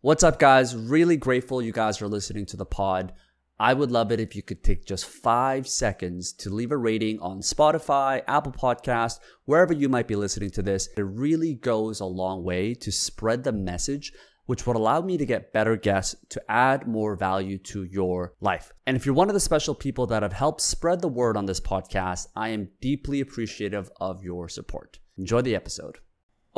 What's up, guys? Really grateful you guys are listening to the pod. I would love it if you could take just five seconds to leave a rating on Spotify, Apple Podcast, wherever you might be listening to this. It really goes a long way to spread the message, which would allow me to get better guests to add more value to your life. And if you're one of the special people that have helped spread the word on this podcast, I am deeply appreciative of your support. Enjoy the episode.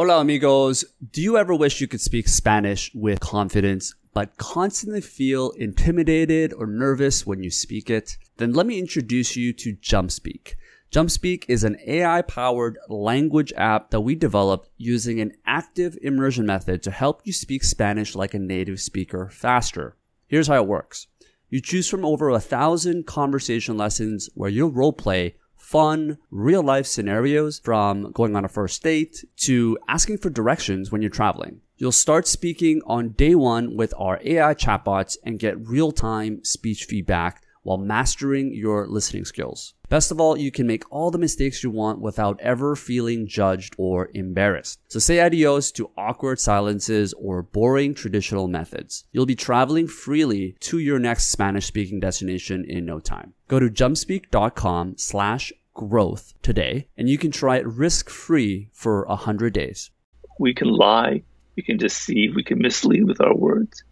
Hola, amigos. Do you ever wish you could speak Spanish with confidence, but constantly feel intimidated or nervous when you speak it? Then let me introduce you to JumpSpeak. JumpSpeak is an AI powered language app that we developed using an active immersion method to help you speak Spanish like a native speaker faster. Here's how it works. You choose from over a thousand conversation lessons where you'll role play fun, real life scenarios from going on a first date to asking for directions when you're traveling. You'll start speaking on day one with our AI chatbots and get real time speech feedback while mastering your listening skills. Best of all, you can make all the mistakes you want without ever feeling judged or embarrassed. So say adios to awkward silences or boring traditional methods. You'll be traveling freely to your next Spanish speaking destination in no time. Go to jumpspeak.com slash growth today, and you can try it risk free for 100 days. We can lie, we can deceive, we can mislead with our words,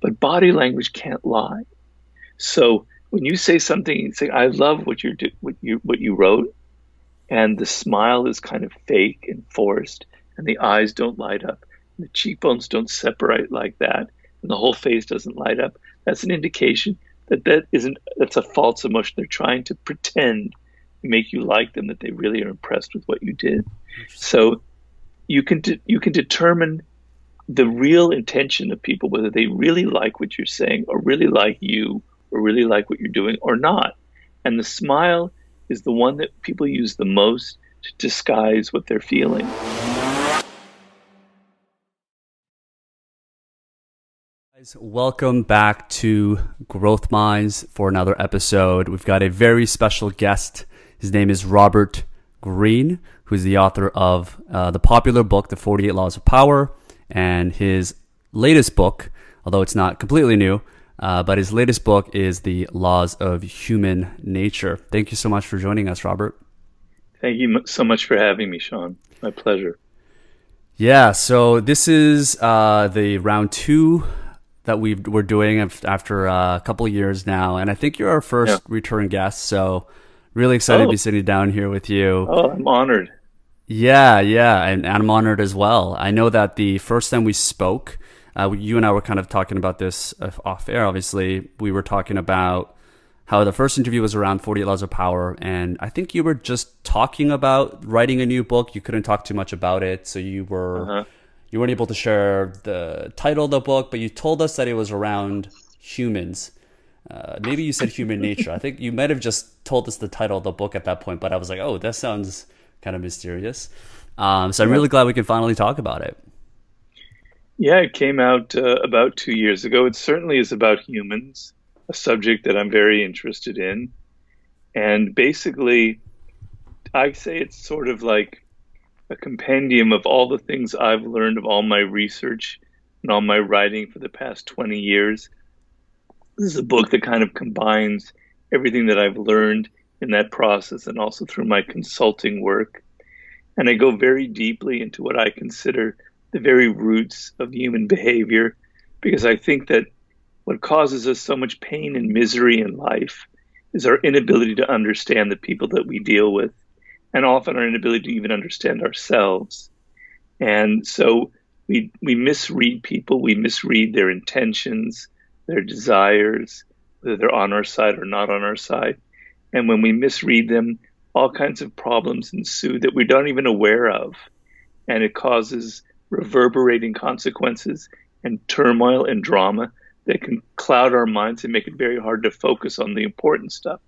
but body language can't lie. So when you say something, you say, "I love what you do, what you what you wrote," and the smile is kind of fake and forced, and the eyes don't light up, and the cheekbones don't separate like that, and the whole face doesn't light up. That's an indication that that isn't that's a false emotion. They're trying to pretend make you like them that they really are impressed with what you did. So you can de- you can determine the real intention of people whether they really like what you're saying or really like you or really like what you're doing or not. And the smile is the one that people use the most to disguise what they're feeling. Welcome back to Growth Minds for another episode. We've got a very special guest his name is Robert Greene, who's the author of uh, the popular book, The 48 Laws of Power, and his latest book, although it's not completely new, uh, but his latest book is The Laws of Human Nature. Thank you so much for joining us, Robert. Thank you so much for having me, Sean. My pleasure. Yeah, so this is uh, the round two that we are doing after uh, a couple years now, and I think you're our first yeah. return guest. So Really excited oh. to be oh. sitting down here with you. Oh, I'm honored. Yeah, yeah, and, and I'm honored as well. I know that the first time we spoke, uh, you and I were kind of talking about this off air. Obviously, we were talking about how the first interview was around 48 Laws of Power, and I think you were just talking about writing a new book. You couldn't talk too much about it, so you were uh-huh. you weren't able to share the title of the book, but you told us that it was around humans. Uh, maybe you said human nature. I think you might have just told us the title of the book at that point, but I was like, oh, that sounds kind of mysterious. Um, so I'm really glad we can finally talk about it. Yeah, it came out uh, about two years ago. It certainly is about humans, a subject that I'm very interested in. And basically, I say it's sort of like a compendium of all the things I've learned of all my research and all my writing for the past 20 years this is a book that kind of combines everything that I've learned in that process and also through my consulting work. And I go very deeply into what I consider the very roots of human behavior because I think that what causes us so much pain and misery in life is our inability to understand the people that we deal with and often our inability to even understand ourselves. And so we we misread people, we misread their intentions, their desires, whether they're on our side or not on our side. And when we misread them, all kinds of problems ensue that we don't even aware of. And it causes reverberating consequences and turmoil and drama that can cloud our minds and make it very hard to focus on the important stuff.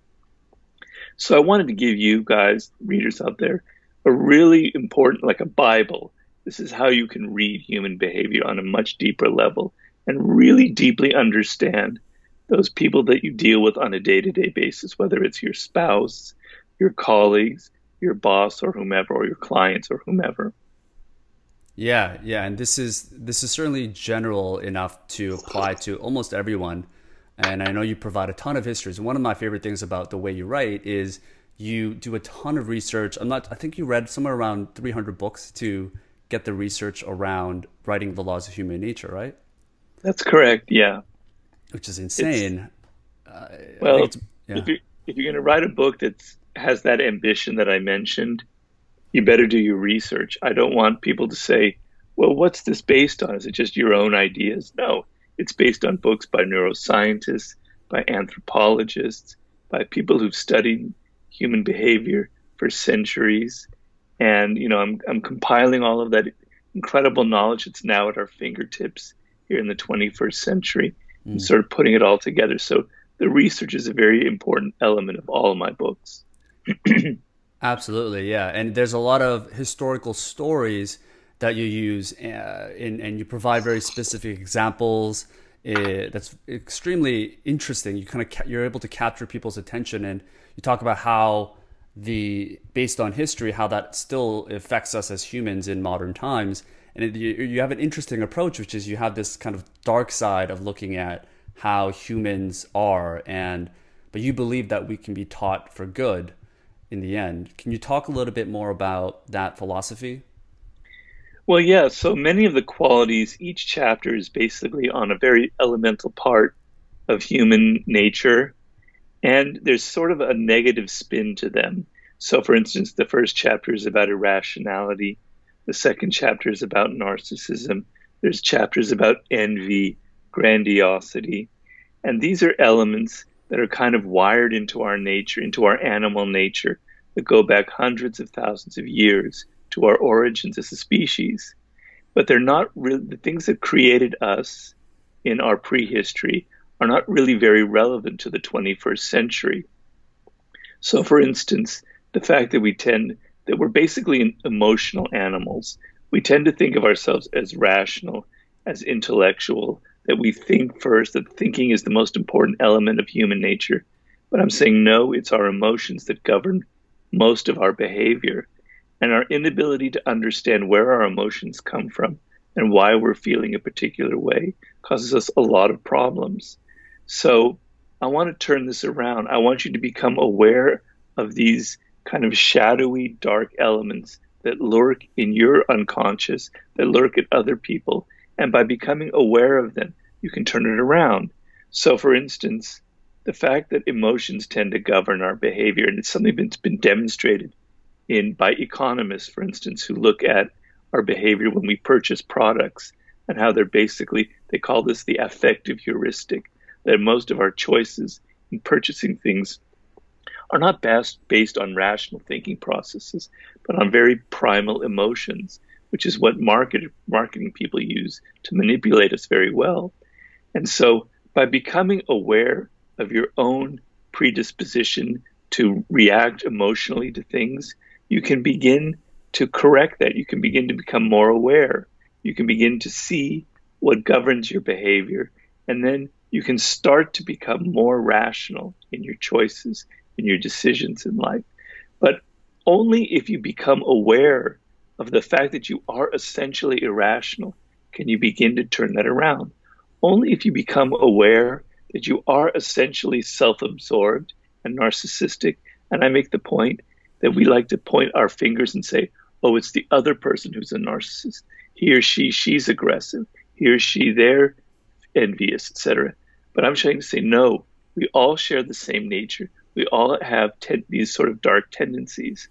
So I wanted to give you guys, readers out there, a really important, like a Bible. This is how you can read human behavior on a much deeper level and really deeply understand those people that you deal with on a day to day basis, whether it's your spouse, your colleagues, your boss, or whomever, or your clients, or whomever. Yeah, yeah, and this is this is certainly general enough to apply to almost everyone. And I know you provide a ton of histories. One of my favorite things about the way you write is you do a ton of research. I'm not. I think you read somewhere around 300 books to get the research around writing the laws of human nature, right? That's correct. Yeah. Which is insane. Uh, well, yeah. if, you're, if you're going to write a book that has that ambition that I mentioned, you better do your research. I don't want people to say, well, what's this based on? Is it just your own ideas? No, it's based on books by neuroscientists, by anthropologists, by people who've studied human behavior for centuries. And, you know, I'm, I'm compiling all of that incredible knowledge that's now at our fingertips here in the 21st century mm. and sort of putting it all together. So the research is a very important element of all of my books. Absolutely, yeah. And there's a lot of historical stories that you use, uh, in, and you provide very specific examples. Uh, that's extremely interesting. You kind of ca- you're able to capture people's attention, and you talk about how the based on history, how that still affects us as humans in modern times. And it, you, you have an interesting approach, which is you have this kind of dark side of looking at how humans are, and but you believe that we can be taught for good in the end. Can you talk a little bit more about that philosophy? Well, yeah. So many of the qualities, each chapter is basically on a very elemental part of human nature, and there's sort of a negative spin to them. So, for instance, the first chapter is about irrationality, the second chapter is about narcissism, there's chapters about envy, grandiosity, and these are elements that are kind of wired into our nature, into our animal nature, that go back hundreds of thousands of years to our origins as a species. But they're not really the things that created us in our prehistory are not really very relevant to the 21st century. So, for instance, the fact that we tend that we're basically emotional animals. We tend to think of ourselves as rational, as intellectual, that we think first, that thinking is the most important element of human nature. But I'm saying no, it's our emotions that govern most of our behavior. And our inability to understand where our emotions come from and why we're feeling a particular way causes us a lot of problems. So I want to turn this around. I want you to become aware of these kind of shadowy, dark elements that lurk in your unconscious, that lurk at other people, and by becoming aware of them, you can turn it around. So, for instance, the fact that emotions tend to govern our behavior, and it's something that's been demonstrated in by economists, for instance, who look at our behavior when we purchase products and how they're basically they call this the affective heuristic that most of our choices in purchasing things are not best based on rational thinking processes, but on very primal emotions which is what market, marketing people use to manipulate us very well. And so, by becoming aware of your own predisposition to react emotionally to things, you can begin to correct that. You can begin to become more aware. You can begin to see what governs your behavior. And then you can start to become more rational in your choices, in your decisions in life. But only if you become aware of the fact that you are essentially irrational can you begin to turn that around. Only if you become aware that you are essentially self absorbed and narcissistic. And I make the point that we like to point our fingers and say, oh, it's the other person who's a narcissist. He or she, she's aggressive. He or she, they're envious, etc. But I'm trying to say, no, we all share the same nature. We all have these sort of dark tendencies.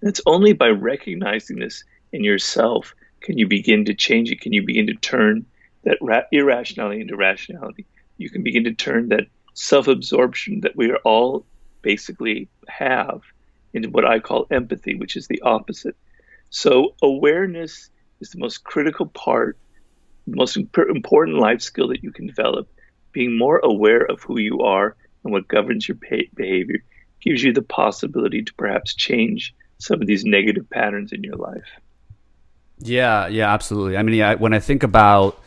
And it's only by recognizing this in yourself can you begin to change it. Can you begin to turn that ra- irrationality into rationality? You can begin to turn that self absorption that we all basically have into what I call empathy, which is the opposite. So, awareness is the most critical part, the most important life skill that you can develop. Being more aware of who you are and what governs your behavior gives you the possibility to perhaps change some of these negative patterns in your life. Yeah, yeah, absolutely. I mean, yeah, when I think about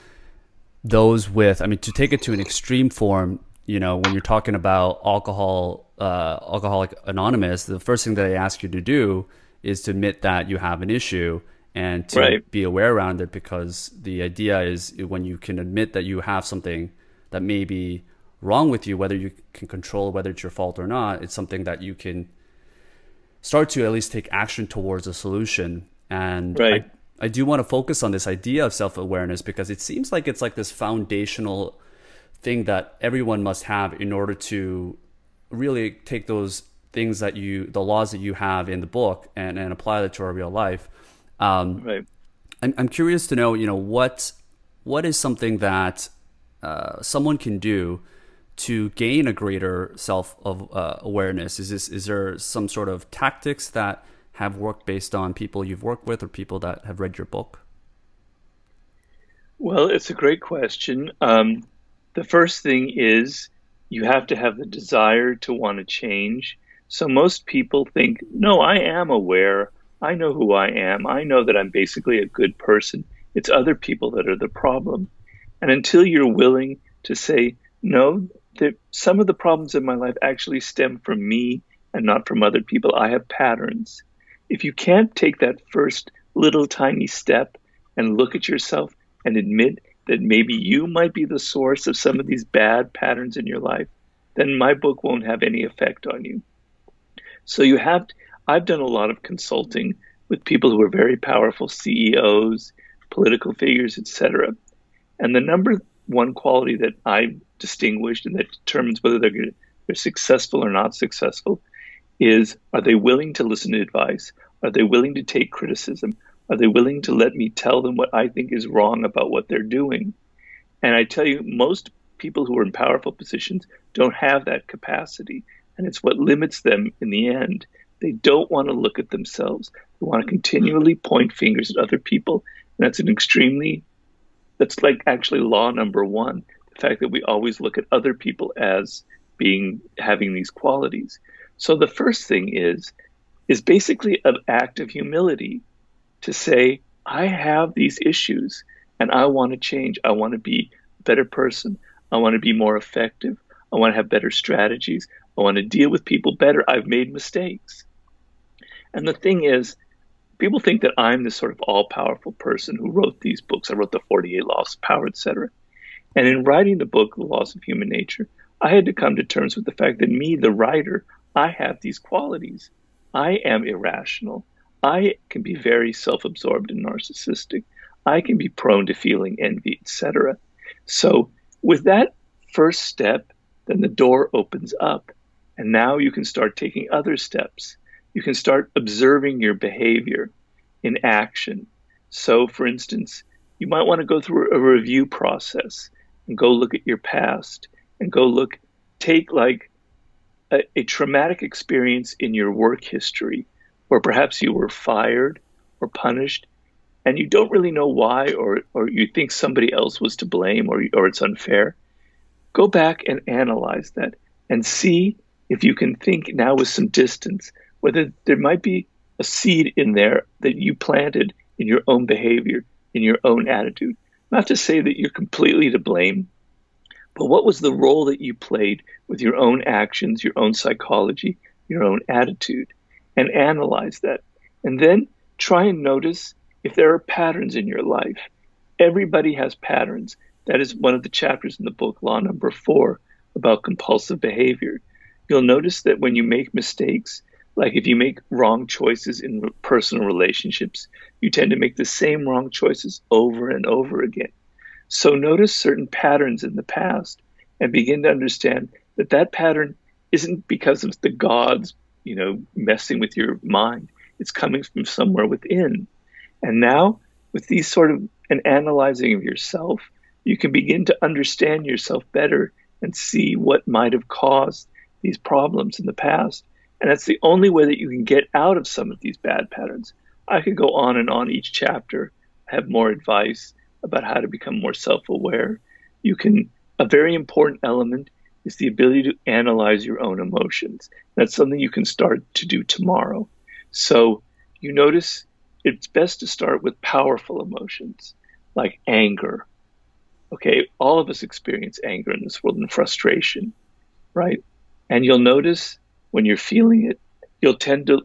those with, I mean, to take it to an extreme form, you know, when you're talking about alcohol, uh, alcoholic anonymous, the first thing that they ask you to do is to admit that you have an issue and to right. be aware around it because the idea is when you can admit that you have something that may be wrong with you, whether you can control whether it's your fault or not, it's something that you can start to at least take action towards a solution. And right. I, I do want to focus on this idea of self awareness because it seems like it's like this foundational thing that everyone must have in order to really take those things that you, the laws that you have in the book and, and apply that to our real life. Um, right. I'm, I'm curious to know, you know, what, what is something that uh, someone can do to gain a greater self of uh, awareness? Is this is there some sort of tactics that have worked based on people you've worked with or people that have read your book? Well, it's a great question. Um, the first thing is you have to have the desire to want to change. So most people think, no, I am aware. I know who I am. I know that I'm basically a good person. It's other people that are the problem. And until you're willing to say, no, that some of the problems in my life actually stem from me and not from other people. I have patterns. If you can't take that first little tiny step and look at yourself and admit that maybe you might be the source of some of these bad patterns in your life, then my book won't have any effect on you. So you have, to, I've done a lot of consulting with people who are very powerful CEOs, political figures, etc. And the number one quality that I distinguished and that determines whether they're, they're successful or not successful is are they willing to listen to advice? Are they willing to take criticism? Are they willing to let me tell them what I think is wrong about what they're doing? And I tell you, most people who are in powerful positions don't have that capacity. And it's what limits them in the end. They don't want to look at themselves. They want to continually point fingers at other people. And that's an extremely, that's like actually law number one the fact that we always look at other people as being having these qualities. So the first thing is is basically an act of humility to say, I have these issues and I want to change. I want to be a better person. I want to be more effective. I want to have better strategies. I want to deal with people better. I've made mistakes. And the thing is, people think that I'm this sort of all powerful person who wrote these books. I wrote the 48 Laws of Power, etc. And in writing the book, The Laws of Human Nature, I had to come to terms with the fact that me, the writer, I have these qualities. I am irrational. I can be very self absorbed and narcissistic. I can be prone to feeling envy, etc. So, with that first step, then the door opens up. And now you can start taking other steps. You can start observing your behavior in action. So, for instance, you might want to go through a review process and go look at your past and go look, take like a, a traumatic experience in your work history, or perhaps you were fired or punished and you don't really know why or, or you think somebody else was to blame or, or it's unfair, go back and analyze that and see if you can think now with some distance whether there might be a seed in there that you planted in your own behavior, in your own attitude. Not to say that you're completely to blame, but what was the role that you played with your own actions, your own psychology, your own attitude, and analyze that. And then try and notice if there are patterns in your life. Everybody has patterns. That is one of the chapters in the book, Law Number Four, about compulsive behavior. You'll notice that when you make mistakes, like if you make wrong choices in personal relationships, you tend to make the same wrong choices over and over again. So notice certain patterns in the past and begin to understand that that pattern isn't because of the gods, you know, messing with your mind. It's coming from somewhere within. And now, with these sort of an analyzing of yourself, you can begin to understand yourself better and see what might have caused these problems in the past and that's the only way that you can get out of some of these bad patterns. I could go on and on each chapter, have more advice about how to become more self aware. You can, a very important element is the ability to analyze your own emotions. That's something you can start to do tomorrow. So you notice it's best to start with powerful emotions like anger. Okay, all of us experience anger in this world and frustration, right? And you'll notice when you're feeling it, you'll tend to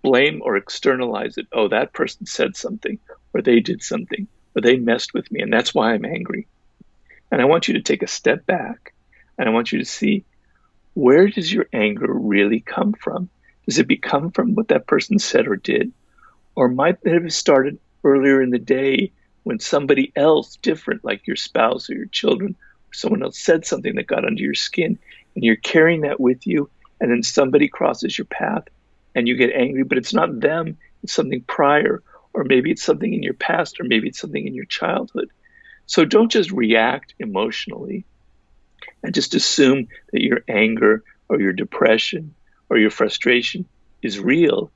blame or externalize it. Oh, that person said something, or they did something, or they messed with me, and that's why I'm angry. And I want you to take a step back and I want you to see where does your anger really come from? Does it come from what that person said or did? Or might it have started earlier in the day when somebody else different, like your spouse or your children, or someone else said something that got under your skin, and you're carrying that with you, and then somebody crosses your path and you get angry, but it's not them, it's something prior, or maybe it's something in your past, or maybe it's something in your childhood. So don't just react emotionally and just assume that your anger or your depression or your frustration is real.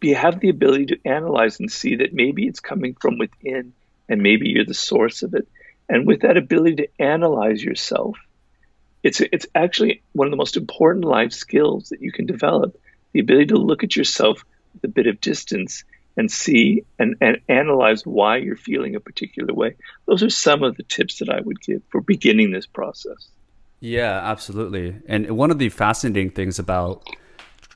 You have the ability to analyze and see that maybe it's coming from within and maybe you're the source of it. And with that ability to analyze yourself, it's, it's actually one of the most important life skills that you can develop the ability to look at yourself with a bit of distance and see and, and analyze why you're feeling a particular way. Those are some of the tips that I would give for beginning this process. Yeah, absolutely. And one of the fascinating things about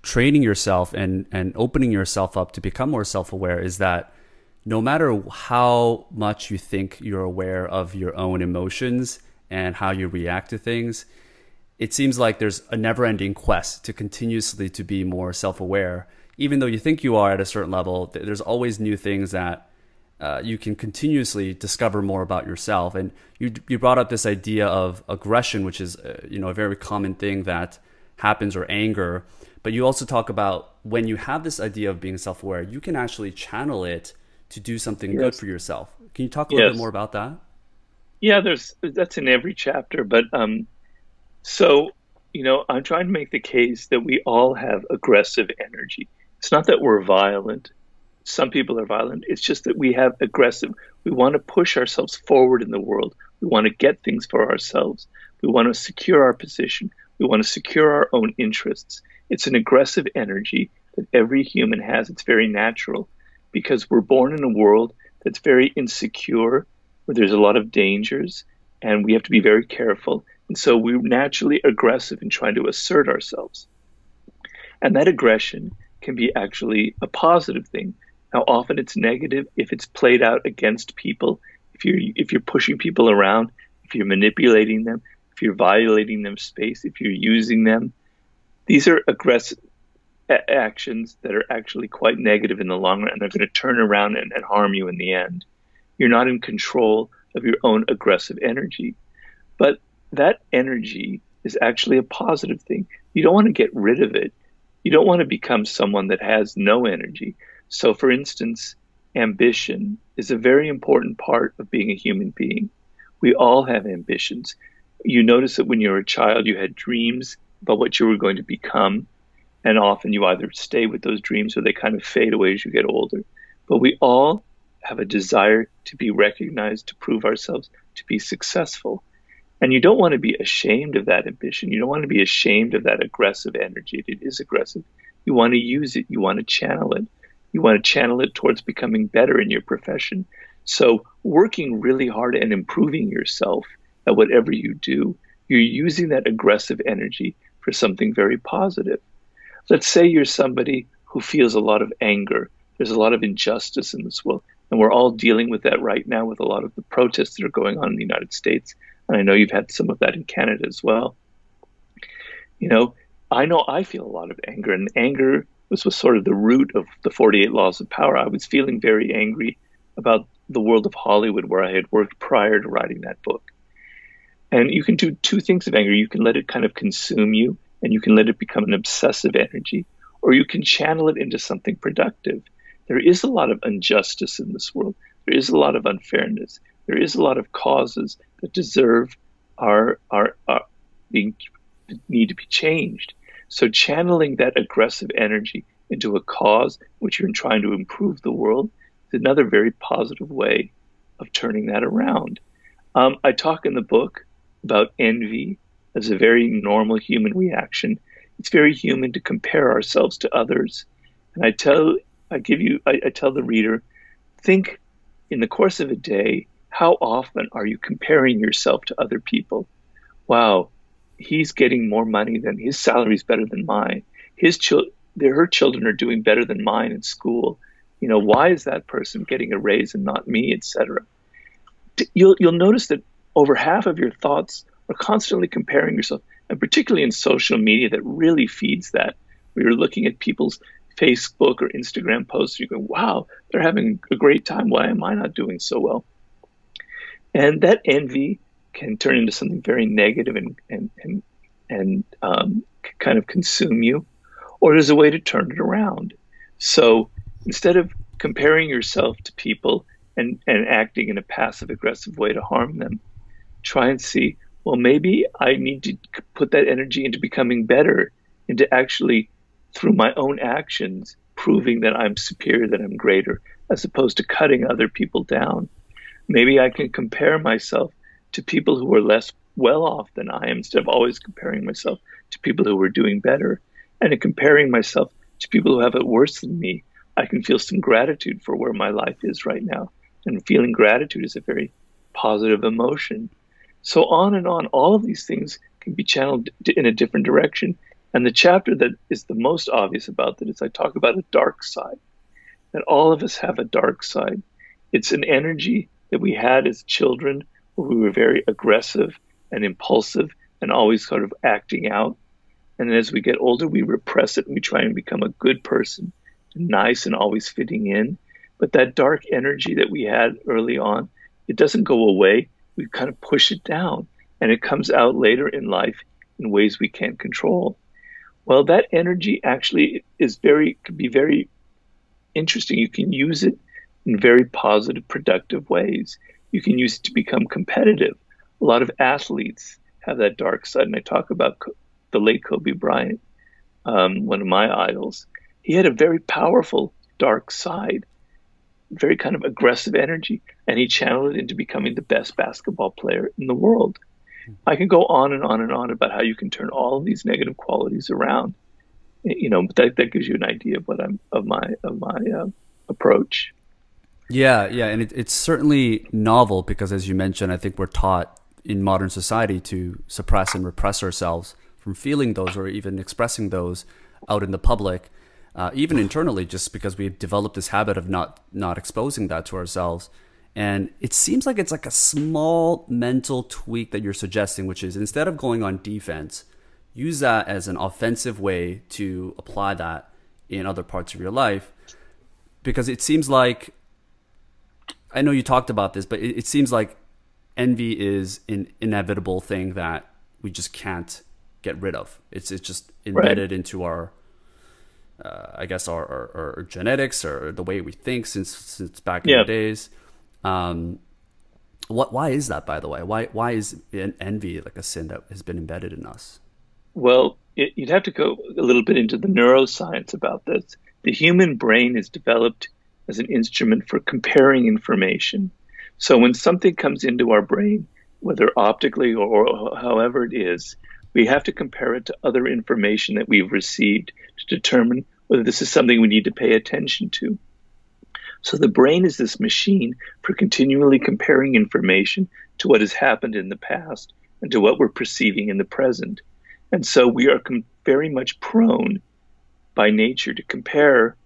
training yourself and, and opening yourself up to become more self aware is that no matter how much you think you're aware of your own emotions and how you react to things, it seems like there's a never ending quest to continuously to be more self aware even though you think you are at a certain level, there's always new things that uh, you can continuously discover more about yourself. And you you brought up this idea of aggression, which is uh, you know a very common thing that happens, or anger. But you also talk about when you have this idea of being self aware, you can actually channel it to do something yes. good for yourself. Can you talk a little yes. bit more about that? Yeah, there's that's in every chapter, but um, so you know, I'm trying to make the case that we all have aggressive energy. It's not that we're violent. Some people are violent. It's just that we have aggressive. We want to push ourselves forward in the world. We want to get things for ourselves. We want to secure our position. We want to secure our own interests. It's an aggressive energy that every human has. It's very natural because we're born in a world that's very insecure, where there's a lot of dangers, and we have to be very careful. And so we're naturally aggressive in trying to assert ourselves. And that aggression can be actually a positive thing. Now, often it's negative if it's played out against people. If you're if you're pushing people around, if you're manipulating them, if you're violating them space, if you're using them, these are aggressive actions that are actually quite negative in the long run. and They're going to turn around and, and harm you in the end. You're not in control of your own aggressive energy, but that energy is actually a positive thing. You don't want to get rid of it you don't want to become someone that has no energy. So, for instance, ambition is a very important part of being a human being. We all have ambitions. You notice that when you were a child, you had dreams about what you were going to become. And often you either stay with those dreams or they kind of fade away as you get older. But we all have a desire to be recognized, to prove ourselves, to be successful. And you don't want to be ashamed of that ambition. You don't want to be ashamed of that aggressive energy. It is aggressive. You want to use it. You want to channel it. You want to channel it towards becoming better in your profession. So, working really hard and improving yourself at whatever you do, you're using that aggressive energy for something very positive. Let's say you're somebody who feels a lot of anger. There's a lot of injustice in this world. And we're all dealing with that right now with a lot of the protests that are going on in the United States and I know you've had some of that in Canada as well. You know, I know I feel a lot of anger, and anger was, sort of the root of the 48 Laws of Power. I was feeling very angry about the world of Hollywood where I had worked prior to writing that book. And you can do two things of anger. You can let it kind of consume you, and you can let it become an obsessive energy, or you can channel it into something productive. There is a lot of injustice in this world. There is a lot of unfairness there is a lot of causes that deserve our our, our being need to be changed. So channeling that aggressive energy into a cause which you're trying to improve the world is another very positive way of turning that around. Um, I talk in the book about envy as a very normal human reaction. It's very human to compare ourselves to others, and I tell I give you I, I tell the reader think in the course of a day how often are you comparing yourself to other people? Wow, he's getting more money than his salary is better than mine. His children, her children are doing better than mine in school. You know, why is that person getting a raise and not me, etc. You'll you'll notice that over half of your thoughts are constantly comparing yourself, and particularly in social media, that really feeds that. We are looking at people's Facebook or Instagram posts, you go, "Wow, they're having a great time. Why am I not doing so well?" And that envy can turn into something very negative and and and, and um, kind of consume you, or there's a way to turn it around. So instead of comparing yourself to people and, and acting in a passive aggressive way to harm them, try and see, well, maybe I need to put that energy into becoming better, into actually, through my own actions, proving that I'm superior, that I'm greater, as opposed to cutting other people down. Maybe I can compare myself to people who are less well off than I am instead of always comparing myself to people who are doing better. And in comparing myself to people who have it worse than me, I can feel some gratitude for where my life is right now. And feeling gratitude is a very positive emotion. So, on and on, all of these things can be channeled in a different direction. And the chapter that is the most obvious about that is I talk about a dark side, that all of us have a dark side. It's an energy that we had as children where we were very aggressive and impulsive and always sort of acting out. And as we get older, we repress it and we try and become a good person, nice and always fitting in. But that dark energy that we had early on, it doesn't go away. We kind of push it down and it comes out later in life in ways we can't control. Well, that energy actually is very, can be very interesting. You can use it in very positive, productive ways. You can use it to become competitive. A lot of athletes have that dark side, and I talk about the late Kobe Bryant, um, one of my idols. He had a very powerful dark side, very kind of aggressive energy, and he channeled it into becoming the best basketball player in the world. I can go on and on and on about how you can turn all of these negative qualities around. You know, that, that gives you an idea of what I'm of my of my uh, approach. Yeah, yeah, and it, it's certainly novel because, as you mentioned, I think we're taught in modern society to suppress and repress ourselves from feeling those or even expressing those out in the public, uh, even internally, just because we've developed this habit of not not exposing that to ourselves. And it seems like it's like a small mental tweak that you're suggesting, which is instead of going on defense, use that as an offensive way to apply that in other parts of your life. Because it seems like I know you talked about this, but it, it seems like envy is an inevitable thing that we just can't get rid of. It's it's just embedded right. into our, uh, I guess our, our, our, genetics or the way we think since since back in the days. Um, what why is that by the way? Why why is envy like a sin that has been embedded in us? Well, it, you'd have to go a little bit into the neuroscience about this. The human brain is developed as an instrument for comparing information. So when something comes into our brain, whether optically or, or however it is, we have to compare it to other information that we've received to determine whether this is something we need to pay attention to. So the brain is this machine for continually comparing information to what has happened in the past and to what we're perceiving in the present. And so we are com- very much prone by nature to compare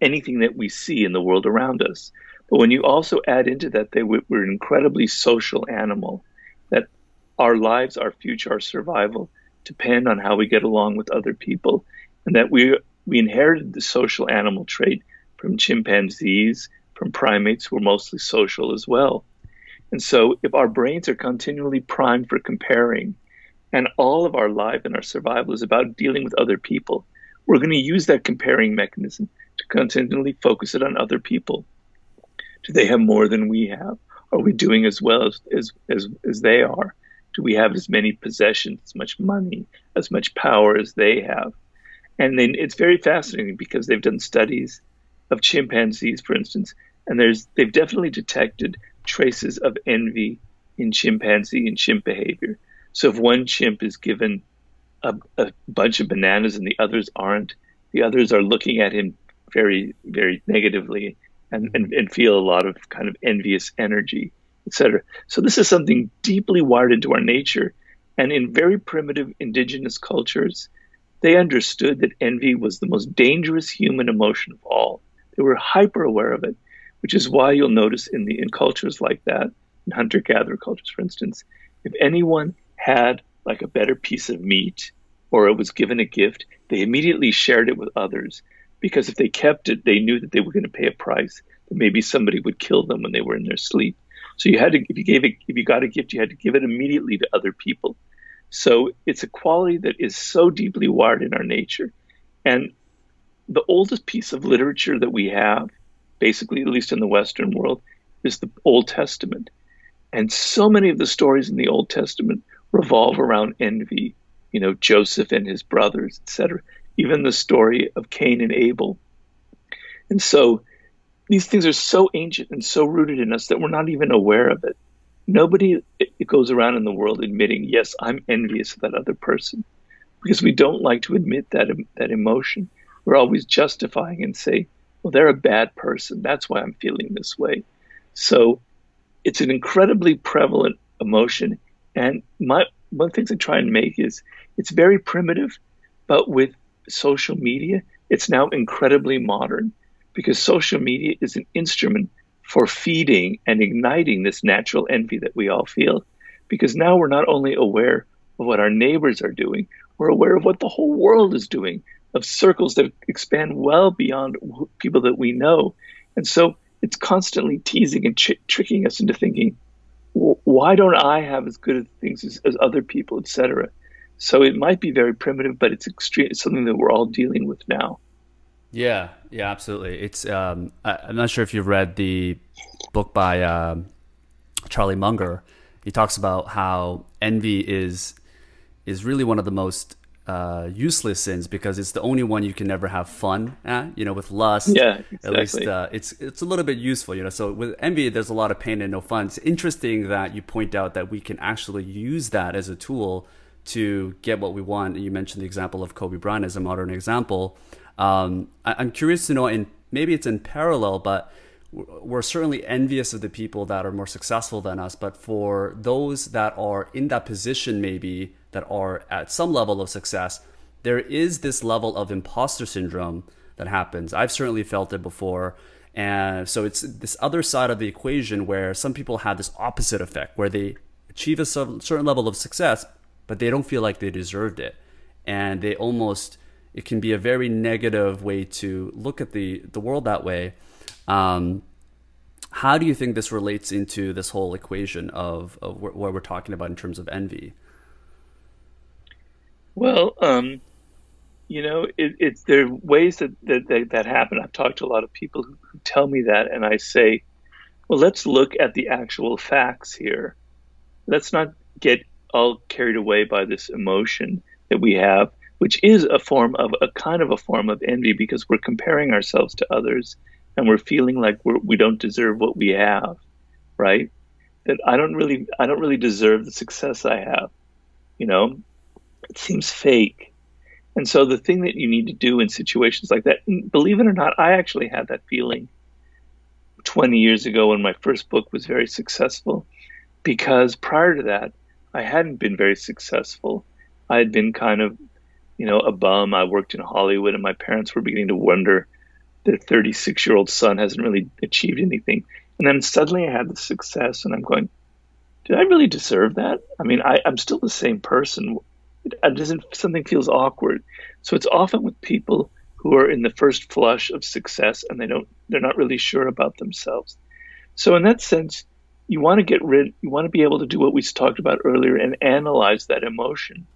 anything that we see in the world around us. But when you also add into that that we're an incredibly social animal, that our lives, our future, our survival depend on how we get along with other people, and that we we inherited the social animal trait from chimpanzees, from primates who are mostly social as well. And so, if our brains are continually primed for comparing, and all of our life and our survival is about dealing with other people, we're going to use that comparing mechanism to continually focus it on other people. Do they have more than we have? Are we doing as well as, as, as, as they are? Do we have as many possessions, as much money, as much power as they have? And then it's very fascinating because they've done studies of chimpanzees, for instance, and there's they've definitely detected traces of envy in chimpanzee and chimp behavior. So if one chimp is given a, a bunch of bananas and the others aren't, the others are looking at him very, very negatively and, mm-hmm. and, and feel a lot of kind of envious energy, etc. So this is something deeply wired into our nature. And in very primitive indigenous cultures, They understood that envy was the most dangerous human emotion of all. They were hyper aware of it, which is why you'll notice in the in cultures like that, in hunter gatherer cultures, for instance, if anyone had like a better piece of meat or it was given a gift, they immediately shared it with others because if they kept it, they knew that they were going to pay a price. That maybe somebody would kill them when they were in their sleep. So you had to, if you gave it, if you got a gift, you had to give it immediately to other people. So it's a quality that is so deeply wired in our nature. And the oldest piece of literature that we have, basically, at least in the Western world, is the Old Testament. And so many of the stories in the Old Testament revolve around envy, you know, Joseph and his brothers, etc. Even the story of Cain and Abel. And so these things are so ancient and so rooted in us that we're not even aware of it. Nobody goes around in the world admitting, yes, I'm envious of that other person, because we don't like to admit that that emotion. We're always justifying and say, well, they're a bad person. That's why I'm feeling this way. So it's an incredibly prevalent emotion. And my one of the things I try and make is it's very primitive, but with social media, it's now incredibly modern because social media is an instrument for feeding and igniting this natural envy that we all feel. Because now we're not only aware of what our neighbors are doing, we're aware of what the whole world is doing, of circles that expand well beyond people that we know. And so it's constantly teasing and tricking us into thinking, why don't I have as good things as, as other people, etc. So it might be very primitive, but it's extreme. It's something that we're all dealing with now. Yeah, yeah, absolutely. It's um, I, am not sure if you've read the book by um, Charlie Munger. He talks about how envy is is really one of the most uh, useless sins because it's the only one you can never have fun at. You know, with lust, yeah, exactly. at least uh, it's it's a little bit useful. You know, so with envy, there's a lot of pain and no fun. It's interesting that you point out that we can actually use that as a tool to get what we want. You mentioned the example of Kobe Bryant as a modern example. Um, I, am curious to know, and maybe it's in parallel, but we're certainly envious of the people that are more successful than us. But for those that are in that position, maybe that are at some level of success, there is this level of imposter syndrome that happens. I've certainly felt it before. And so it's this other side of the equation where some people have this opposite effect where they achieve a certain level of success, but they don't feel like they deserved it. And they almost it can be a very negative way to look at the the world that way. Um, how do you think this relates into this whole equation of, of what we're talking about in terms of envy? Well, um, you know, it, it's there are ways that, that, that that happen. I've talked to a lot of people who, who tell me that, and I say, well, let's look at the actual facts here. Let's not get all carried away by this emotion that we have which is a form of a kind of a form of envy because we're comparing ourselves to others and we're feeling like we're, we don't deserve what we have, right? That I don't really, I don't really deserve the success I have. You know, it seems fake. And so the thing that you need to do in situations like that, believe it or not, I actually had that feeling 20 years ago when my first book was very successful, because prior to that, I hadn't been very successful. I had been kind of you know, a bum. I worked in Hollywood, and my parents were beginning to wonder their 36 year old son hasn't really achieved anything. And then suddenly I had the success, and I'm going, did I really deserve that? I mean, I, am still the same person. It, doesn't something feels awkward. So it's often with people who are in the first flush of success, and they don't, they're not really sure about themselves. So in that sense, you want to get rid, you want to be able to do what we talked about earlier and analyze that emotion,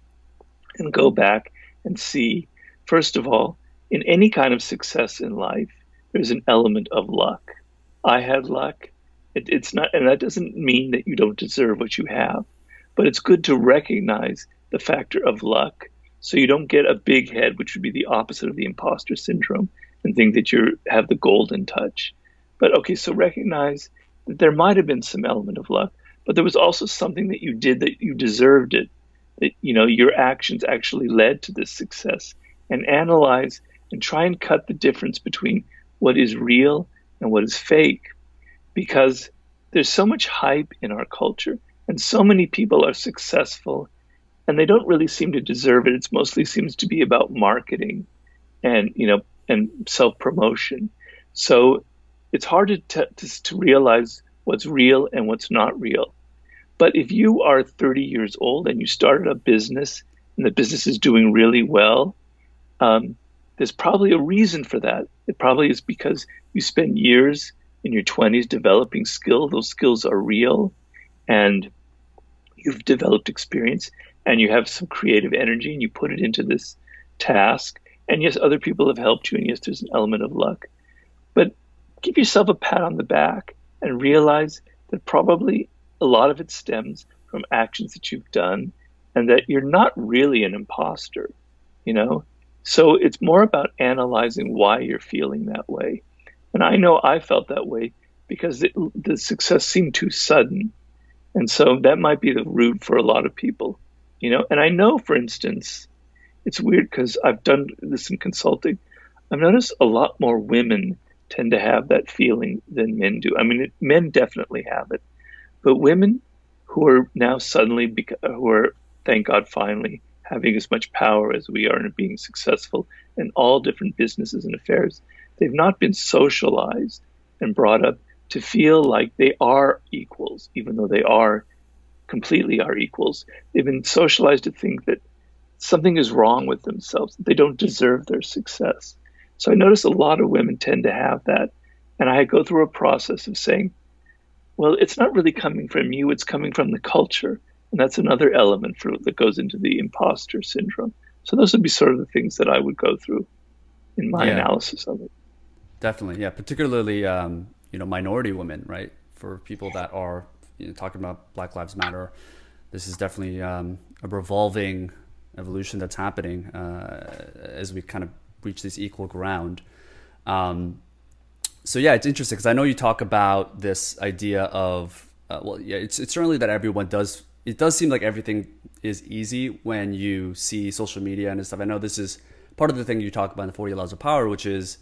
and go back and see, first of all, in any kind of success in life, there's an element of luck. I had luck. It, it's not, and that doesn't mean that you don't deserve what you have, but it's good to recognize the factor of luck so you don't get a big head, which would be the opposite of the imposter syndrome, and think that you have the golden touch. But okay, so recognize that there might have been some element of luck, but there was also something that you did that you deserved it That you know your actions actually led to this success and analyze and try and cut the difference between what is real and what is fake because there's so much hype in our culture and so many people are successful and they don't really seem to deserve it. It mostly seems to be about marketing and, you know, and self promotion. So it's hard to, to, to realize what's real and what's not real. But if you are 30 years old and you started a business and the business is doing really well, um, there's probably a reason for that. It probably is because you spend years in your 20s developing skill. Those skills are real and you've developed experience and you have some creative energy and you put it into this task. And yes, other people have helped you, and yes, there's an element of luck. But give yourself a pat on the back and realize that probably a lot of it stems from actions that you've done and that you're not really an imposter, you know? So it's more about analyzing why you're feeling that way. And I know I felt that way because it, the success seemed too sudden. And so that might be the root for a lot of people, you know? And I know, for instance, it's weird because I've done this in consulting. I've noticed a lot more women tend to have that feeling than men do. I mean, it, men definitely have it, but women who are now suddenly, who are, thank God, finally having as much power as we are and being successful in all different businesses and affairs, they've not been socialized and brought up to feel like they are equals, even though they are completely our equals. They've been socialized to think that something is wrong with themselves, that they don't deserve their success. So I notice a lot of women tend to have that. And I go through a process of saying, well, it's not really coming from you, it's coming from the culture. And that's another element for, that goes into the imposter syndrome. So those would be sort of the things that I would go through in my yeah. analysis of it. Definitely, yeah. Particularly, um, you know, minority women, right? For people that are you know, talking about Black Lives Matter, this is definitely um, a revolving evolution that's happening uh, as we kind of reach this equal ground. Um, so yeah, it's interesting because I know you talk about this idea of uh, well, yeah, it's it's certainly that everyone does. It does seem like everything is easy when you see social media and stuff. I know this is part of the thing you talk about in the Forty Laws of Power, which is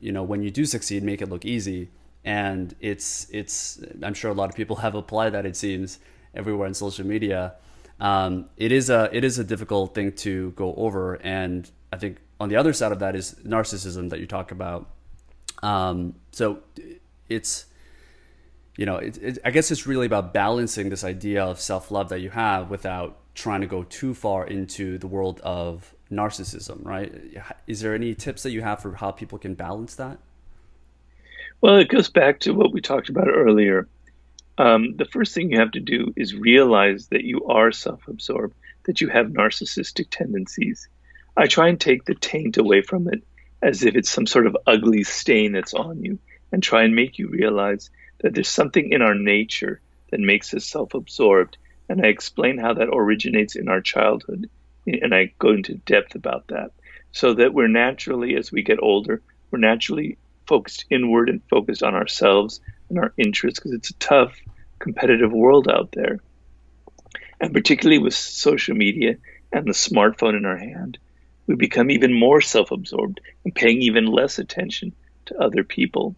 you know when you do succeed, make it look easy. And it's it's I'm sure a lot of people have applied that. It seems everywhere in social media. Um, it is a it is a difficult thing to go over, and I think on the other side of that is narcissism that you talk about. Um, so it's you know it, it, I guess it's really about balancing this idea of self love that you have without trying to go too far into the world of narcissism, right? Is there any tips that you have for how people can balance that? Well, it goes back to what we talked about earlier. Um, the first thing you have to do is realize that you are self absorbed, that you have narcissistic tendencies. I try and take the taint away from it as if it's some sort of ugly stain that's on you and try and make you realize that there's something in our nature that makes us self absorbed. And I explain how that originates in our childhood. And I go into depth about that. So that we're naturally, as we get older, we're naturally focused inward and focused on ourselves and our interests because it's a tough, competitive world out there. And particularly with social media and the smartphone in our hand, we become even more self absorbed and paying even less attention to other people.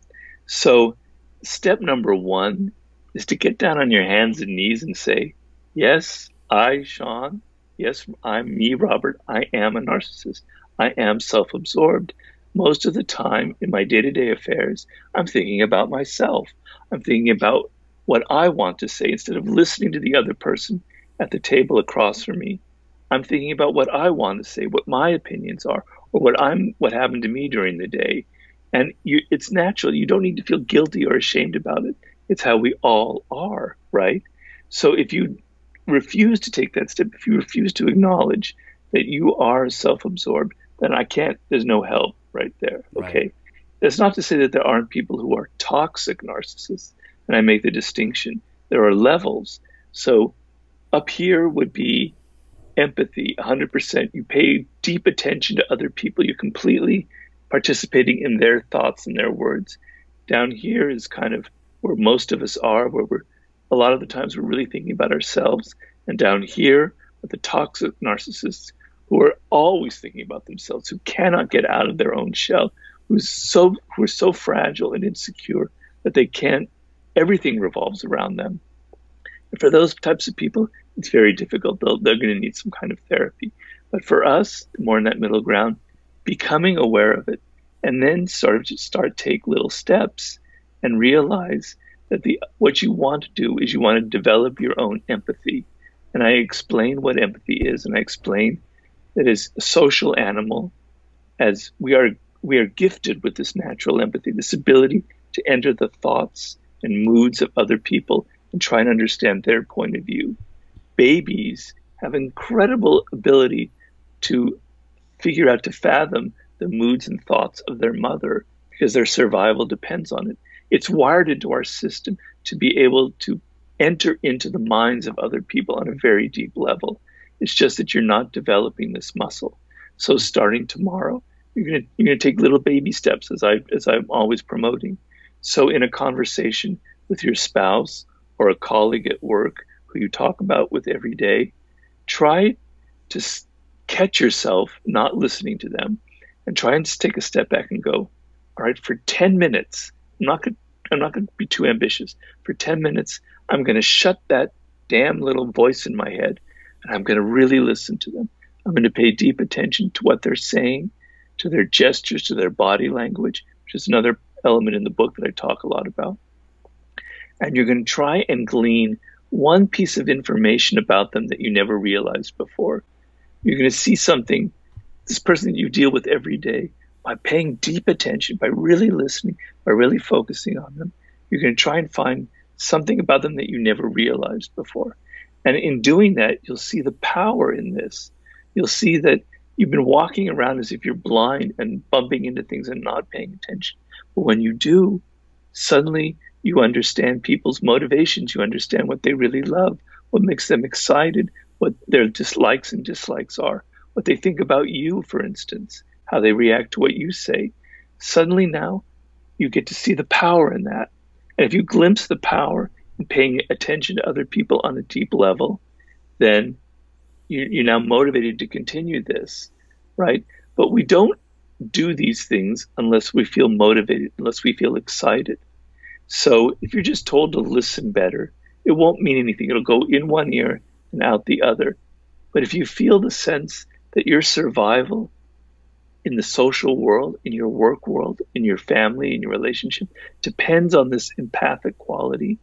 So, step number one is to get down on your hands and knees and say, Yes, I, Sean, yes, I'm me, Robert, I am a narcissist. I am self absorbed. Most of the time in my day to day affairs, I'm thinking about myself. I'm thinking about what I want to say instead of listening to the other person at the table across from me. I'm thinking about what I want to say, what my opinions are, or what I'm what happened to me during the day. And you, it's natural. You don't need to feel guilty or ashamed about it. It's how we all are, right? So if you refuse to take that step, if you refuse to acknowledge that you are self-absorbed, then I can't. There's no help right there. Okay. Right. That's not to say that there aren't people who are toxic narcissists, and I make the distinction. There are levels. So up here would be empathy 100%. You pay deep attention to other people. You're completely participating in their thoughts and their words. Down here is kind of where most of us are, where we're a lot of the times we're really thinking about ourselves. And down here are the toxic narcissists who are always thinking about themselves, who cannot get out of their own shell, who's so who are so fragile and insecure that they can't everything revolves around them. And for those types of people, it's very difficult. They'll, they're going to need some kind of therapy. But for us, more in that middle ground, becoming aware of it, and then sort of just start take little steps and realize that the what you want to do is you want to develop your own empathy. And I explain what empathy is, and I explain that as a social animal, as we are we are gifted with this natural empathy, this ability to enter the thoughts and moods of other people and try and understand their point of view. Babies have incredible ability to figure out to fathom the moods and thoughts of their mother because their survival depends on it. It's wired into our system to be able to enter into the minds of other people on a very deep level. It's just that you're not developing this muscle. So starting tomorrow, you're gonna you're gonna take little baby steps as I as I'm always promoting. So in a conversation with your spouse or a colleague at work who you talk about with every day, try to catch yourself not listening to them and try and take a step back and go, all right, for 10 minutes, I'm not going I'm not going to be too ambitious. For 10 minutes, I'm going to shut that damn little voice in my head and I'm going to really listen to them. I'm going to pay deep attention to what they're saying, to their gestures, to their body language, which is another element in the book that I talk a lot about. And you're going to try and glean one piece of information about them that you never realized before. You're going to see something, this person that you deal with every day, by paying deep attention, by really listening, by really focusing on them, you're going to try and find something about them that you never realized before. And in doing that, you'll see the power in this. You'll see that you've been walking around as if you're blind and bumping into things and not paying attention. But when you do, suddenly you understand people's motivations. You understand what they really love, what makes them excited, what their dislikes and dislikes are, what they think about you, for instance how they react to what you say. Suddenly now you get to see the power in that. And if you glimpse the power in paying attention to other people on a deep level, then you're now motivated to continue this, right? But we don't do these things unless we feel motivated, unless we feel excited. So if you're just told to listen better, it won't mean anything. It'll go in one ear and out the other. But if you feel the sense that your survival in the social world, in your work world, in your family, in your relationship depends on this empathic quality.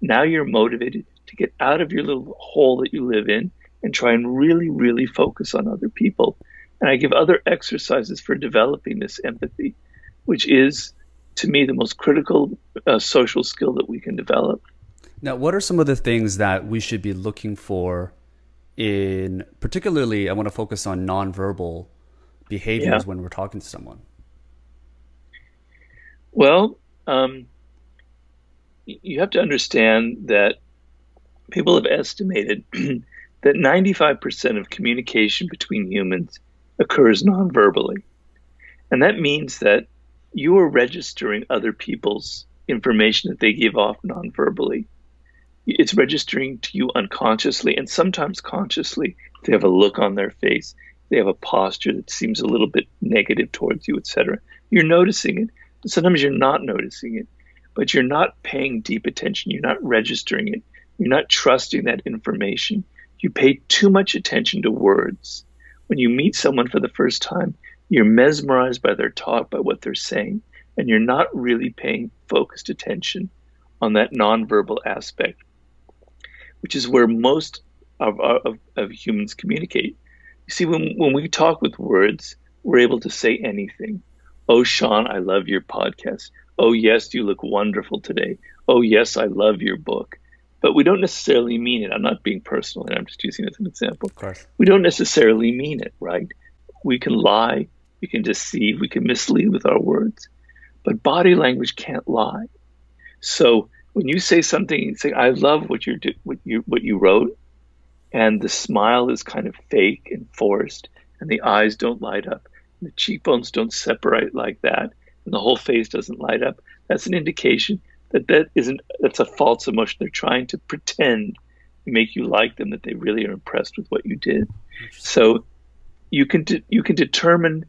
Now you're motivated to get out of your little hole that you live in and try and really, really focus on other people. And I give other exercises for developing this empathy, which is, to me, the most critical uh, social skill that we can develop. Now, what are some of the things that we should be looking for in, particularly, I want to focus on nonverbal behaviors yeah. when we're talking to someone? Well, um, you have to understand that people have estimated that 95% of communication between humans occurs non-verbally. And that means that you are registering other people's information that they give off non-verbally. It's registering to you unconsciously and sometimes consciously. They have a look on their face they have a posture that seems a little bit negative towards you, etc. You're noticing it. Sometimes you're not noticing it, but you're not paying deep attention. You're not registering it. You're not trusting that information. You pay too much attention to words. When you meet someone for the first time, you're mesmerized by their talk, by what they're saying, and you're not really paying focused attention on that nonverbal aspect, which is where most of, of, of humans communicate. You see, when, when we talk with words, we're able to say anything. Oh, Sean, I love your podcast. Oh, yes, you look wonderful today. Oh, yes, I love your book. But we don't necessarily mean it. I'm not being personal, and I'm just using it as an example. Of course. We don't necessarily mean it, right? We can lie, we can deceive, we can mislead with our words. But body language can't lie. So when you say something, you say, "I love what you what you what you wrote," and the smile is kind of fake and forced, and the eyes don't light up, and the cheekbones don't separate like that, and the whole face doesn't light up, that's an indication that that isn't that's a false emotion. They're trying to pretend make you like them that they really are impressed with what you did. So you can de- you can determine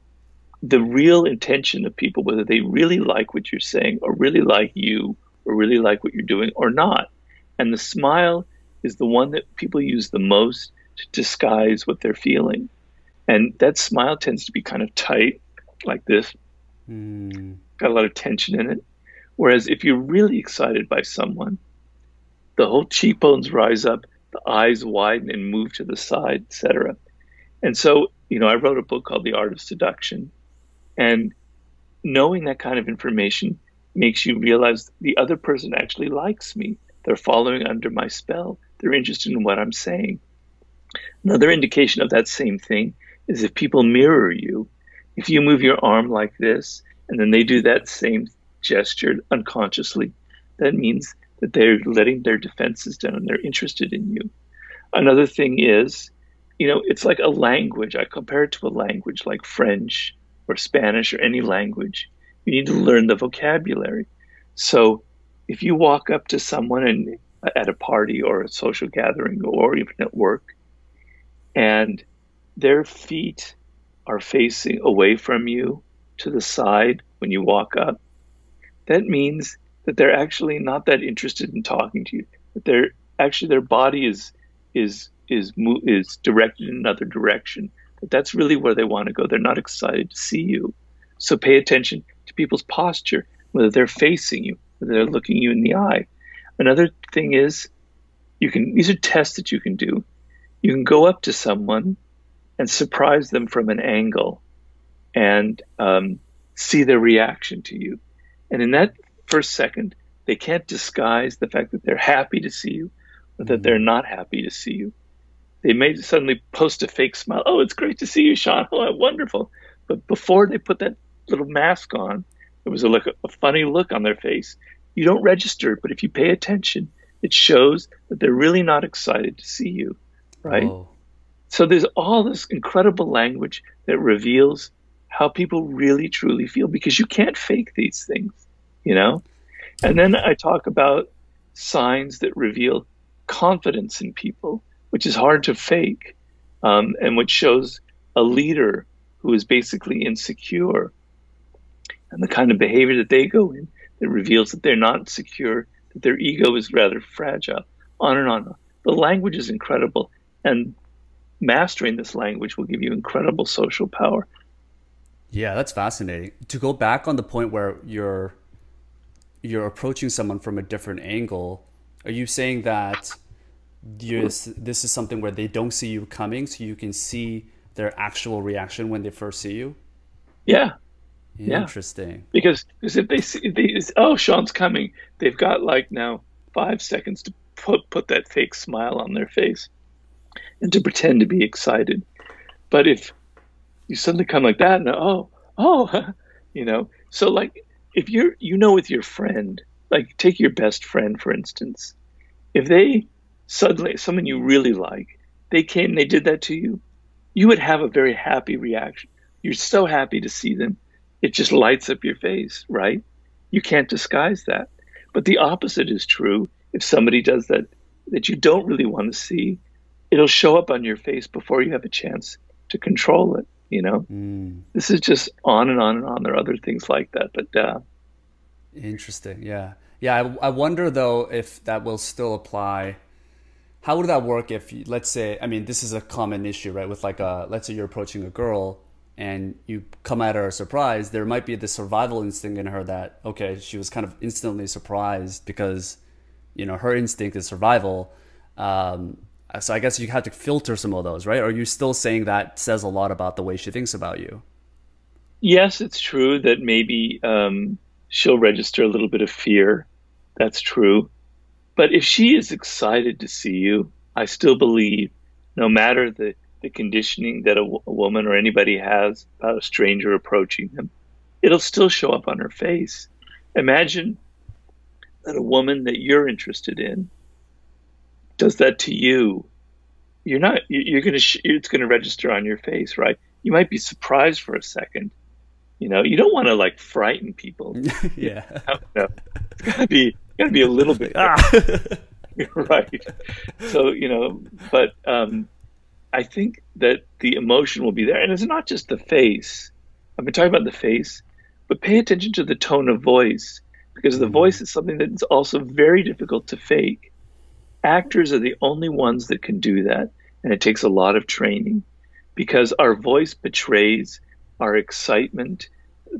the real intention of people whether they really like what you're saying or really like you or really like what you're doing or not. And the smile is the one that people use the most to disguise what they're feeling. And that smile tends to be kind of tight, like this, mm. got a lot of tension in it. Whereas if you're really excited by someone, the whole cheekbones rise up, the eyes widen and move to the side, etc. And so, you know, I wrote a book called The Art of Seduction. And knowing that kind of information makes you realize the other person actually likes me. They're following under my spell. They're interested in what I'm saying. Another indication of that same thing is if people mirror you. If you move your arm like this, and then they do that same gesture unconsciously, that means that they're letting their defenses down and they're interested in you. Another thing is, you know, it's like a language. I compare it to a language like French or Spanish or any language. You need to learn the vocabulary. So if you walk up to someone and at a party or a social gathering or even at work, and their feet are facing away from you to the side when you walk up, that means that they're actually not that interested in talking to you. That they're actually their body is is is is directed in another direction. That that's really where they want to go. They're not excited to see you. So pay attention people's posture, whether they're facing you, whether they're looking you in the eye. Another thing is, you can these are tests that you can do. You can go up to someone and surprise them from an angle, and um, see their reaction to you. And in that first second, they can't disguise the fact that they're happy to see you or that they're not happy to see you. They may suddenly post a fake smile. Oh, it's great to see you, Sean. Oh, wonderful. But before they put that little mask on, there was a, look, a funny look on their face. You don't register but if you pay attention, it shows that they're really not excited to see you, right? Oh. So there's all this incredible language that reveals how people really truly feel because you can't fake these things, you know? And then I talk about signs that reveal confidence in people, which is hard to fake, um, and which shows a leader who is basically insecure and the kind of behavior that they go in that reveals that they're not secure, that their ego is rather fragile, on and on. The language is incredible, and mastering this language will give you incredible social power. Yeah, that's fascinating. To go back on the point where you're you're approaching someone from a different angle, are you saying that this this is something where they don't see you coming, so you can see their actual reaction when they first see you? Yeah. Interesting. Yeah. Because because if they see these, oh Sean's coming, they've got like now five seconds to put put that fake smile on their face and to pretend to be excited. But if you suddenly come like that and oh oh you know so like if you're you know with your friend like take your best friend for instance if they suddenly someone you really like they came and they did that to you you would have a very happy reaction you're so happy to see them it just lights up your face right? You can't disguise that. But the opposite is true. If somebody does that that you don't really want to see it'll show up on your face before you have a chance to control it you know? Mm. this is just on and on and on. There are other things like that but uh, interesting. Yeah. Yeah I, I wonder though if that will still apply. How would that work if let's say i mean this is a common issue right with like a let's say you're approaching a girl and you come at her surprised, there might be the survival instinct in her that okay she was kind of instantly surprised because you know her instinct is survival um, so I guess you have to filter some of those, right? Are you still saying that says a lot about the way she thinks about you? Yes, it's true that maybe um, she'll register a little bit of fear. That's true. But if she is excited to see you, I still believe, no matter the, the conditioning that a, a woman or anybody has about a stranger approaching them, it'll still show up on her face. Imagine that a woman that you're interested in does that to you, you're not you're going to Sh- it's going to register on your face, right? You might be surprised for a second. You know, you don't want to like frighten people. yeah, no, it's got to be got to be a little bit ah. right. So you know, but um, I think that the emotion will be there, and it's not just the face. I've been talking about the face, but pay attention to the tone of voice because the mm. voice is something that's also very difficult to fake Actors are the only ones that can do that, and it takes a lot of training because our voice betrays our excitement.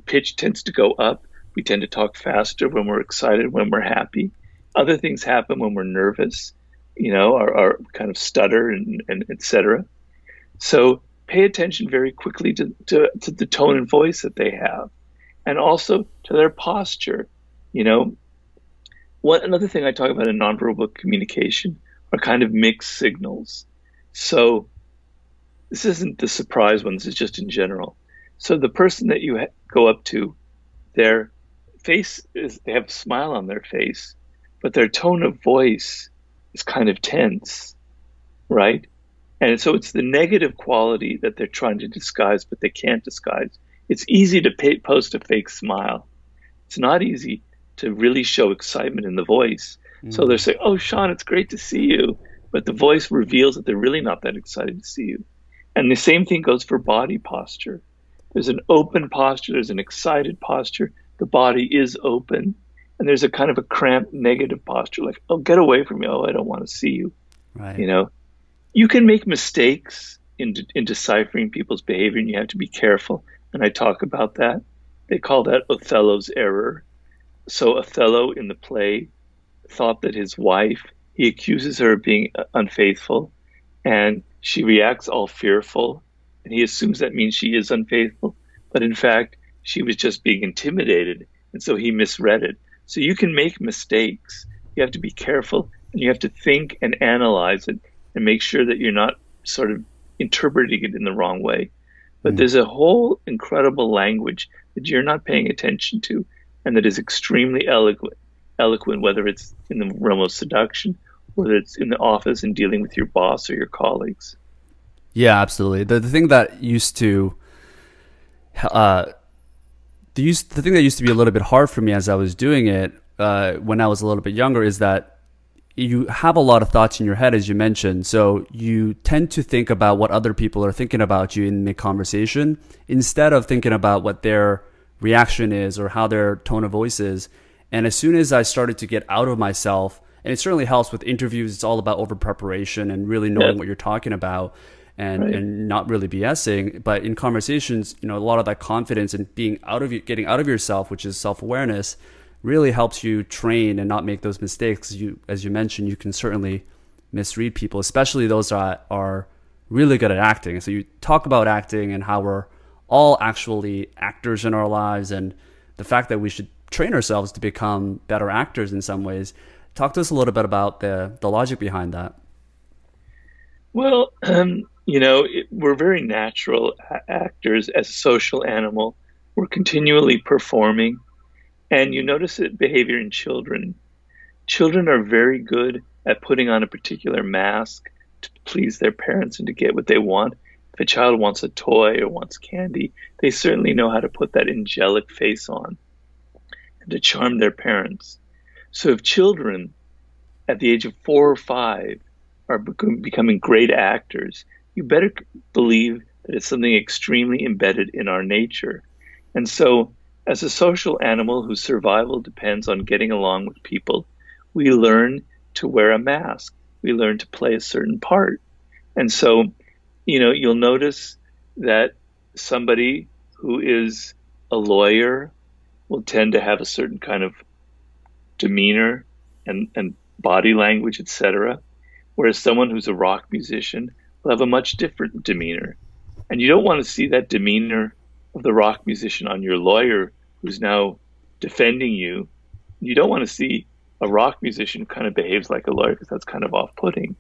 Pitch tends to go up. We tend to talk faster when we're excited, when we're happy. Other things happen when we're nervous, you know, our, kind of stutter and, and etc. So pay attention very quickly to, to, to the tone and voice that they have and also to their posture. You know, what another thing I talk about in nonverbal communication are kind of mixed signals. So this isn't the surprise one. This is just in general. So the person that you ha- go up to, their face is they have a smile on their face, but their tone of voice is kind of tense, right? And so it's the negative quality that they're trying to disguise, but they can't disguise. It's easy to pay, post a fake smile. It's not easy to really show excitement in the voice. Mm-hmm. So they're saying, "Oh, Sean, it's great to see you," but the voice reveals that they're really not that excited to see you. And the same thing goes for body posture. There's an open posture. There's an excited posture. The body is open, and there's a kind of a cramped negative posture, like, "Oh, get away from me! Oh, I don't want to see you." Right. You know, you can make mistakes in, in deciphering people's behavior, and you have to be careful. And I talk about that. They call that Othello's error. So Othello in the play thought that his wife, he accuses her of being uh, unfaithful, and she reacts all fearful, and he assumes that means she is unfaithful. But in fact, she was just being intimidated, and so he misread it. So you can make mistakes. You have to be careful, and you have to think and analyze it and make sure that you're not sort of interpreting it in the wrong way. But mm. there's a whole incredible language that you're not paying attention to and that is extremely eloquent, eloquent, whether it's in the realm of seduction, whether it's in the office and dealing with your boss or your colleagues. Yeah, absolutely. The, the thing that used to, uh, the, use, the thing that used to be a little bit hard for me as I was doing it uh, when I was a little bit younger is that you have a lot of thoughts in your head, as you mentioned. So you tend to think about what other people are thinking about you in the conversation instead of thinking about what their reaction is or how their tone of voice is. And as soon as I started to get out of myself, and it certainly helps with interviews, it's all about over preparation and really knowing yeah. what you're talking about and, right. and not really BSing. But in conversations, you know, a lot of that confidence and being out of getting out of yourself, which is self awareness, really helps you train and not make those mistakes. You, as you mentioned, you can certainly misread people, especially those that are really good at acting. So you talk about acting and how we're all actually actors in our lives and the fact that we should train ourselves to become better actors in some ways. Talk to us a little bit about the, the logic behind that. Well, um, you know, it, we're very natural actors as a social animal. We're continually performing. And you notice it behavior in children. Children are very good at putting on a particular mask to please their parents and to get what they want. If a child wants a toy or wants candy, they certainly know how to put that angelic face on and to charm their parents. So if children at the age of four or five are becoming great actors, you better believe that it's something extremely embedded in our nature. And so, as a social animal whose survival depends on getting along with people, we learn to wear a mask. We learn to play a certain part. And so, you know, you'll notice that somebody who is a lawyer will tend to have a certain kind of demeanor and, and body language, etc. Whereas someone who's a rock musician will have a much different demeanor. And you don't want to see that demeanor of the rock musician on your lawyer who's now defending you. You don't want to see a rock musician kind of behaves like a lawyer because that's kind of off putting.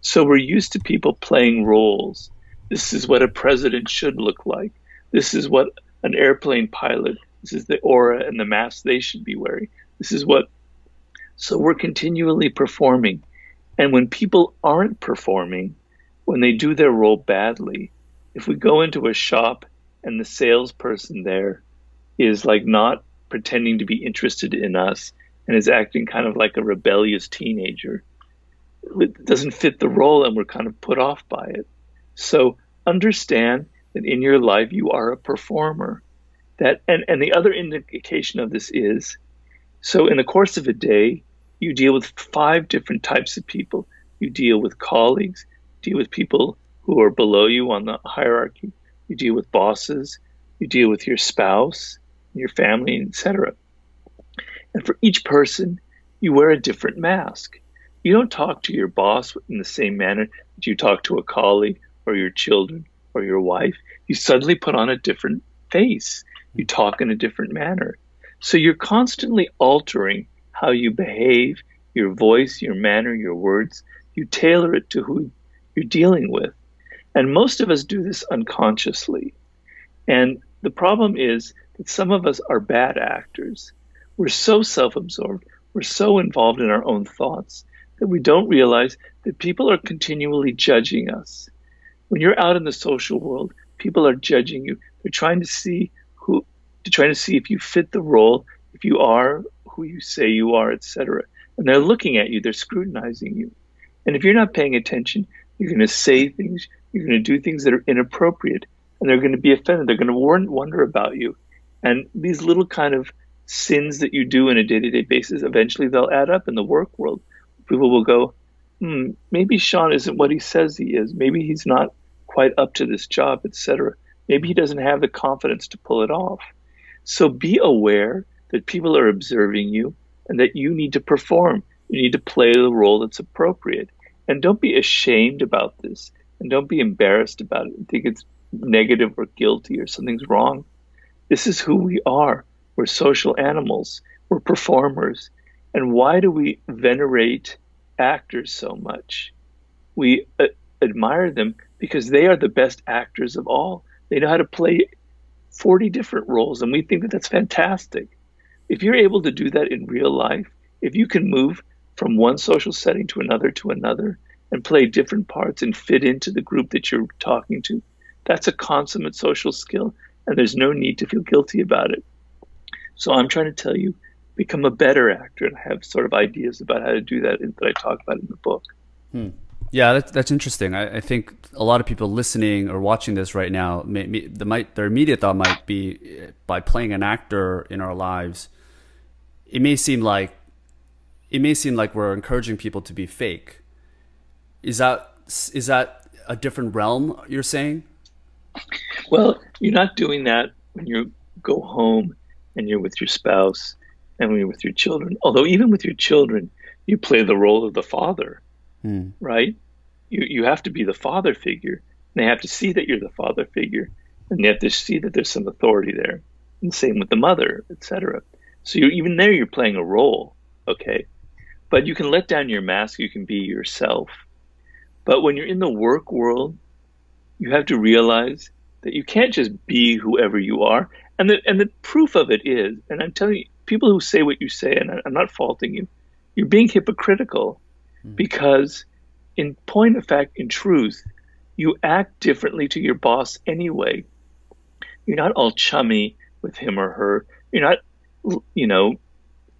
So we're used to people playing roles. This is what a president should look like. This is what an airplane pilot, this is the aura and the mask they should be wearing. This is what. So we're continually performing. And when people aren't performing, when they do their role badly, if we go into a shop and the salesperson there is like not pretending to be interested in us and is acting kind of like a rebellious teenager, it doesn't fit the role and we're kind of put off by it. So understand that in your life you are a performer. That and, and the other indication of this is so in the course of a day, you deal with five different types of people. You deal with colleagues, deal with people who are below you on the hierarchy, you deal with bosses, you deal with your spouse, your family, etc. And for each person, you wear a different mask. You don't talk to your boss in the same manner that you talk to a colleague or your children or your wife. You suddenly put on a different face. You talk in a different manner. So you're constantly altering how you behave, your voice, your manner, your words. You tailor it to who you're dealing with. And most of us do this unconsciously. And the problem is that some of us are bad actors. We're so self absorbed, we're so involved in our own thoughts that we don't realize that people are continually judging us. When you're out in the social world, people are judging you. They're trying to see who, they're trying to see if you fit the role, if you are who you say you are, etc. And they're looking at you, they're scrutinizing you. And if you're not paying attention, you're going to say things, you're going to do things that are inappropriate, and they're going to be offended. They're going to wonder about you. And these little kind of sins that you do on a day to day basis, eventually they'll add up in the work world. People will go, hmm, maybe Sean isn't what he says he is. Maybe he's not quite up to this job, etc. Maybe he doesn't have the confidence to pull it off. So be aware that people are observing you and that you need to perform. You need to play the role that's appropriate. And don't be ashamed about this and don't be embarrassed about it and think it's negative or guilty or something's wrong. This is who we are. We're social animals, we're performers. And why do we venerate actors so much? We uh, admire them because they are the best actors of all. They know how to play 40 different roles, and we think that that's fantastic. If you're able to do that in real life, if you can move from one social setting to another to another and play different parts and fit into the group that you're talking to, that's a consummate social skill, and there's no need to feel guilty about it. So I'm trying to tell you, become a better actor, and have sort of ideas about how to do that that I talk about in the book. Hmm. Yeah, that's, that's interesting. I, I, think a lot of people listening or watching this right now, may, may, the might, their immediate thought might be by playing an actor in our lives, it may seem like it may seem like we're encouraging people to be fake. Is that is that a different realm you're saying? Well, you're not doing that when you go home and you're with your spouse and when you're with your children. Although even with your children, you play the role of the father, hmm. right? You you have to be the father figure. And they have to see that you're the father figure, and they have to see that there's some authority there. And same with the mother, etc. So you even there, you're playing a role, okay? But you can let down your mask. You can be yourself. But when you're in the work world, you have to realize that you can't just be whoever you are. And the and the proof of it is, and I'm telling you, people who say what you say, and I'm not faulting you, you're being hypocritical mm. because, in point of fact, in truth, you act differently to your boss anyway. You're not all chummy with him or her. You're not, you know,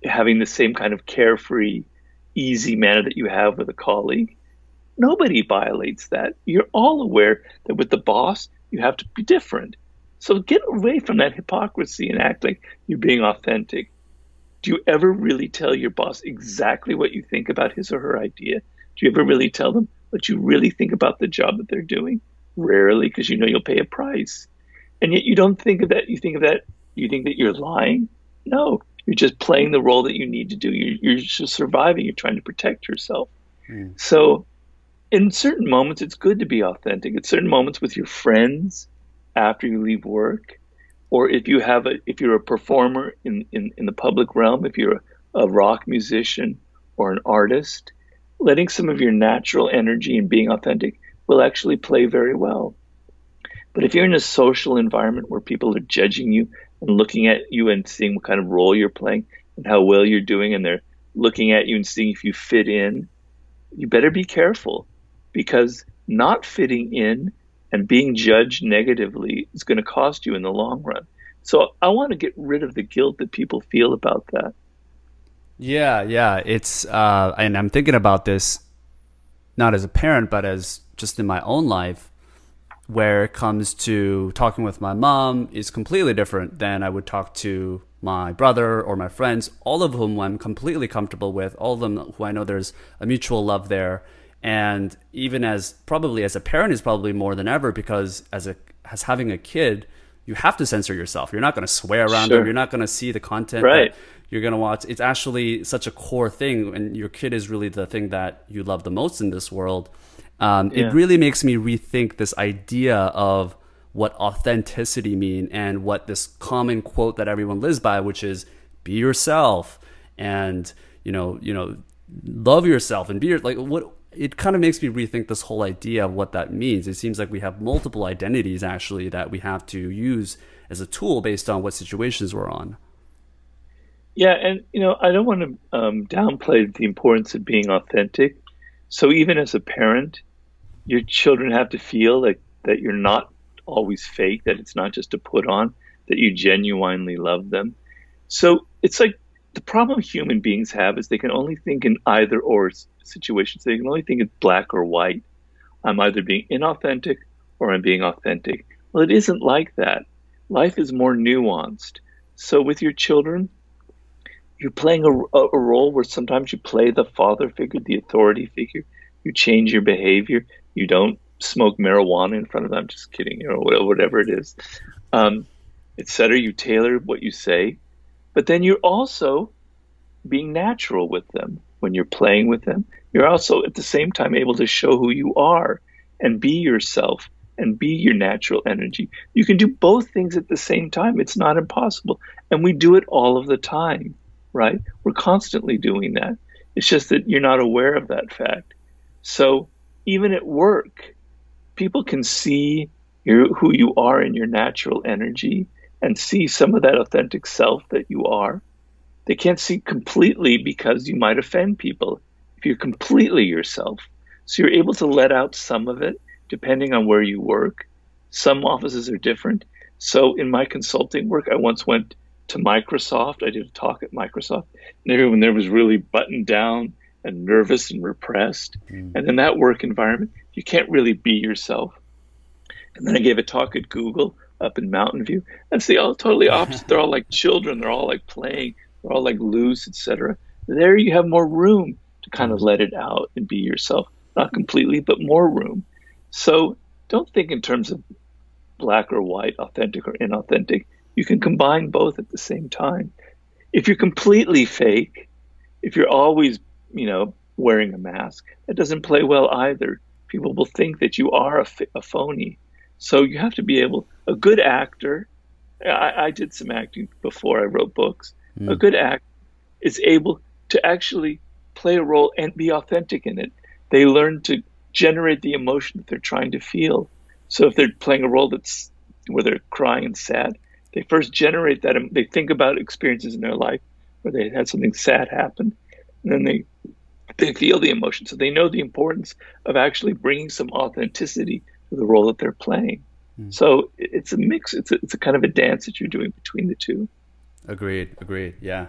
having the same kind of carefree, easy manner that you have with a colleague. Nobody violates that. You're all aware that with the boss, you have to be different. So get away from that hypocrisy and act like you're being authentic. Do you ever really tell your boss exactly what you think about his or her idea? Do you ever really tell them what you really think about the job that they're doing? Rarely, because you know you'll pay a price. And yet you don't think of that. You think of that. You think that you're lying. No, you're just playing the role that you need to do. You're, you're just surviving. You're trying to protect yourself. Mm. So in certain moments, it's good to be authentic. At certain moments with your friends after you leave work, or if you have a, if you're a performer in, in, in the public realm, if you're a, a rock musician or an artist, letting some of your natural energy and being authentic will actually play very well. But if you're in a social environment where people are judging you and looking at you and seeing what kind of role you're playing and how well you're doing, and they're looking at you and seeing if you fit in, you better be careful because not fitting in and being judged negatively is going to cost you in the long run. So I want to get rid of the guilt that people feel about that. Yeah, yeah, it's uh, and I'm thinking about this not as a parent, but as just in my own life, where it comes to talking with my mom is completely different than I would talk to my brother or my friends, all of whom I'm completely comfortable with, all of them who I know there's a mutual love there. And even as probably as a parent is probably more than ever because as a as having a kid, you have to censor yourself. You're not going to swear around sure. them. You're not going to see the content right. you're going to watch. It's actually such a core thing, and your kid is really the thing that you love the most in this world. Um, yeah. It really makes me rethink this idea of what authenticity mean and what this common quote that everyone lives by, which is "be yourself" and you know, you know, love yourself and be your, like what it kind of makes me rethink this whole idea of what that means. It seems like we have multiple identities actually that we have to use as a tool based on what situations we're on. Yeah, and you know, I don't want to um, downplay the importance of being authentic. So even as a parent, your children have to feel like that you're not always fake, that it's not just a put on, that you genuinely love them. So it's like the problem human beings have is they can only think in either or situations. They can only think in black or white. I'm either being inauthentic or I'm being authentic. Well, it isn't like that. Life is more nuanced. So with your children, you're playing a, a role where sometimes you play the father figure, the authority figure. You change your behavior. You don't smoke marijuana in front of them. Just kidding, know, whatever it is, um, etc. You tailor what you say but then you're also being natural with them when you're playing with them. You're also at the same time able to show who you are and be yourself and be your natural energy. You can do both things at the same time. It's not impossible. And we do it all of the time, right? We're constantly doing that. It's just that you're not aware of that fact. So even at work, people can see your, who you are in your natural energy and see some of that authentic self that you are. They can't see completely because you might offend people if you're completely yourself. So you're able to let out some of it depending on where you work. Some offices are different. So in my consulting work, I once went to Microsoft. I did a talk at Microsoft, and everyone there was really buttoned down and nervous and repressed. Mm. And in that work environment, you can't really be yourself. And then I gave a talk at Google up in Mountain View. That's the all totally opposite. They're all like children. They're all like playing. They're all like loose, etc. There you have more room to kind of let it out and be yourself. Not completely, but more room. So don't think in terms of black or white, authentic or inauthentic. You can combine both at the same time. If you're completely fake, if you're always, you know, wearing a mask, that doesn't play well either. People will think that you are a, a phony so you have to be able, a good actor, I, I did some acting before I wrote books. Mm. A good act is able to actually play a role and be authentic in it. They learn to generate the emotion that they're trying to feel. So if they're playing a role that's where they're crying and sad, they first generate that. They think about experiences in their life where they had something sad happen, and then they they feel the emotion. So they know the importance of actually bringing some authenticity to the role that they're playing. Mm. So it's a mix. It's a, it's a kind of a dance that you're doing between the two. Agreed. Agreed. Yeah.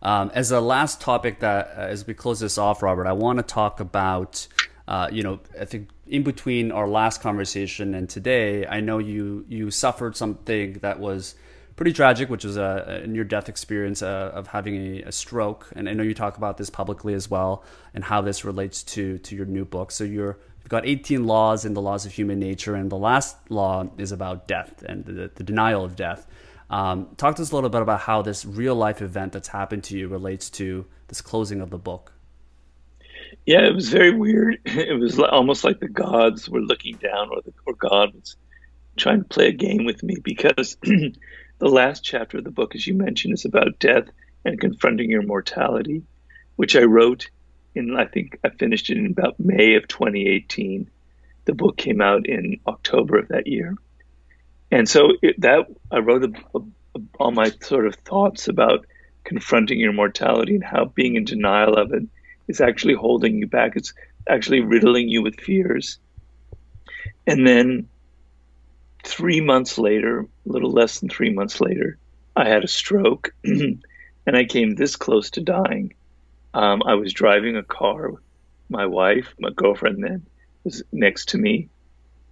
Um, as a last topic that uh, as we close this off, Robert, I want to talk about. Uh, you know, I think in between our last conversation and today, I know you you suffered something that was pretty tragic, which was a, a near death experience uh, of having a, a, stroke. And I know you talk about this publicly as well, and how this relates to to your new book. So you're We've got 18 laws in the laws of human nature, and the last law is about death and the, the denial of death. Um, talk to us a little bit about how this real life event that's happened to you relates to this closing of the book. Yeah, it was very weird. It was almost like the gods were looking down, or, the, or God was trying to play a game with me because the last chapter of the book, as you mentioned, is about death and confronting your mortality, which I wrote in I think I finished it in about May of 2018. The book came out in October of that year, and so it, that I wrote a, a, a, all my sort of thoughts about confronting your mortality and how being in denial of it is actually holding you back. It's actually riddling you with fears. And then three months later, a little less than three months later, I had a stroke and I came this close to dying. Um, I was driving a car. With my wife, my girlfriend then, was next to me,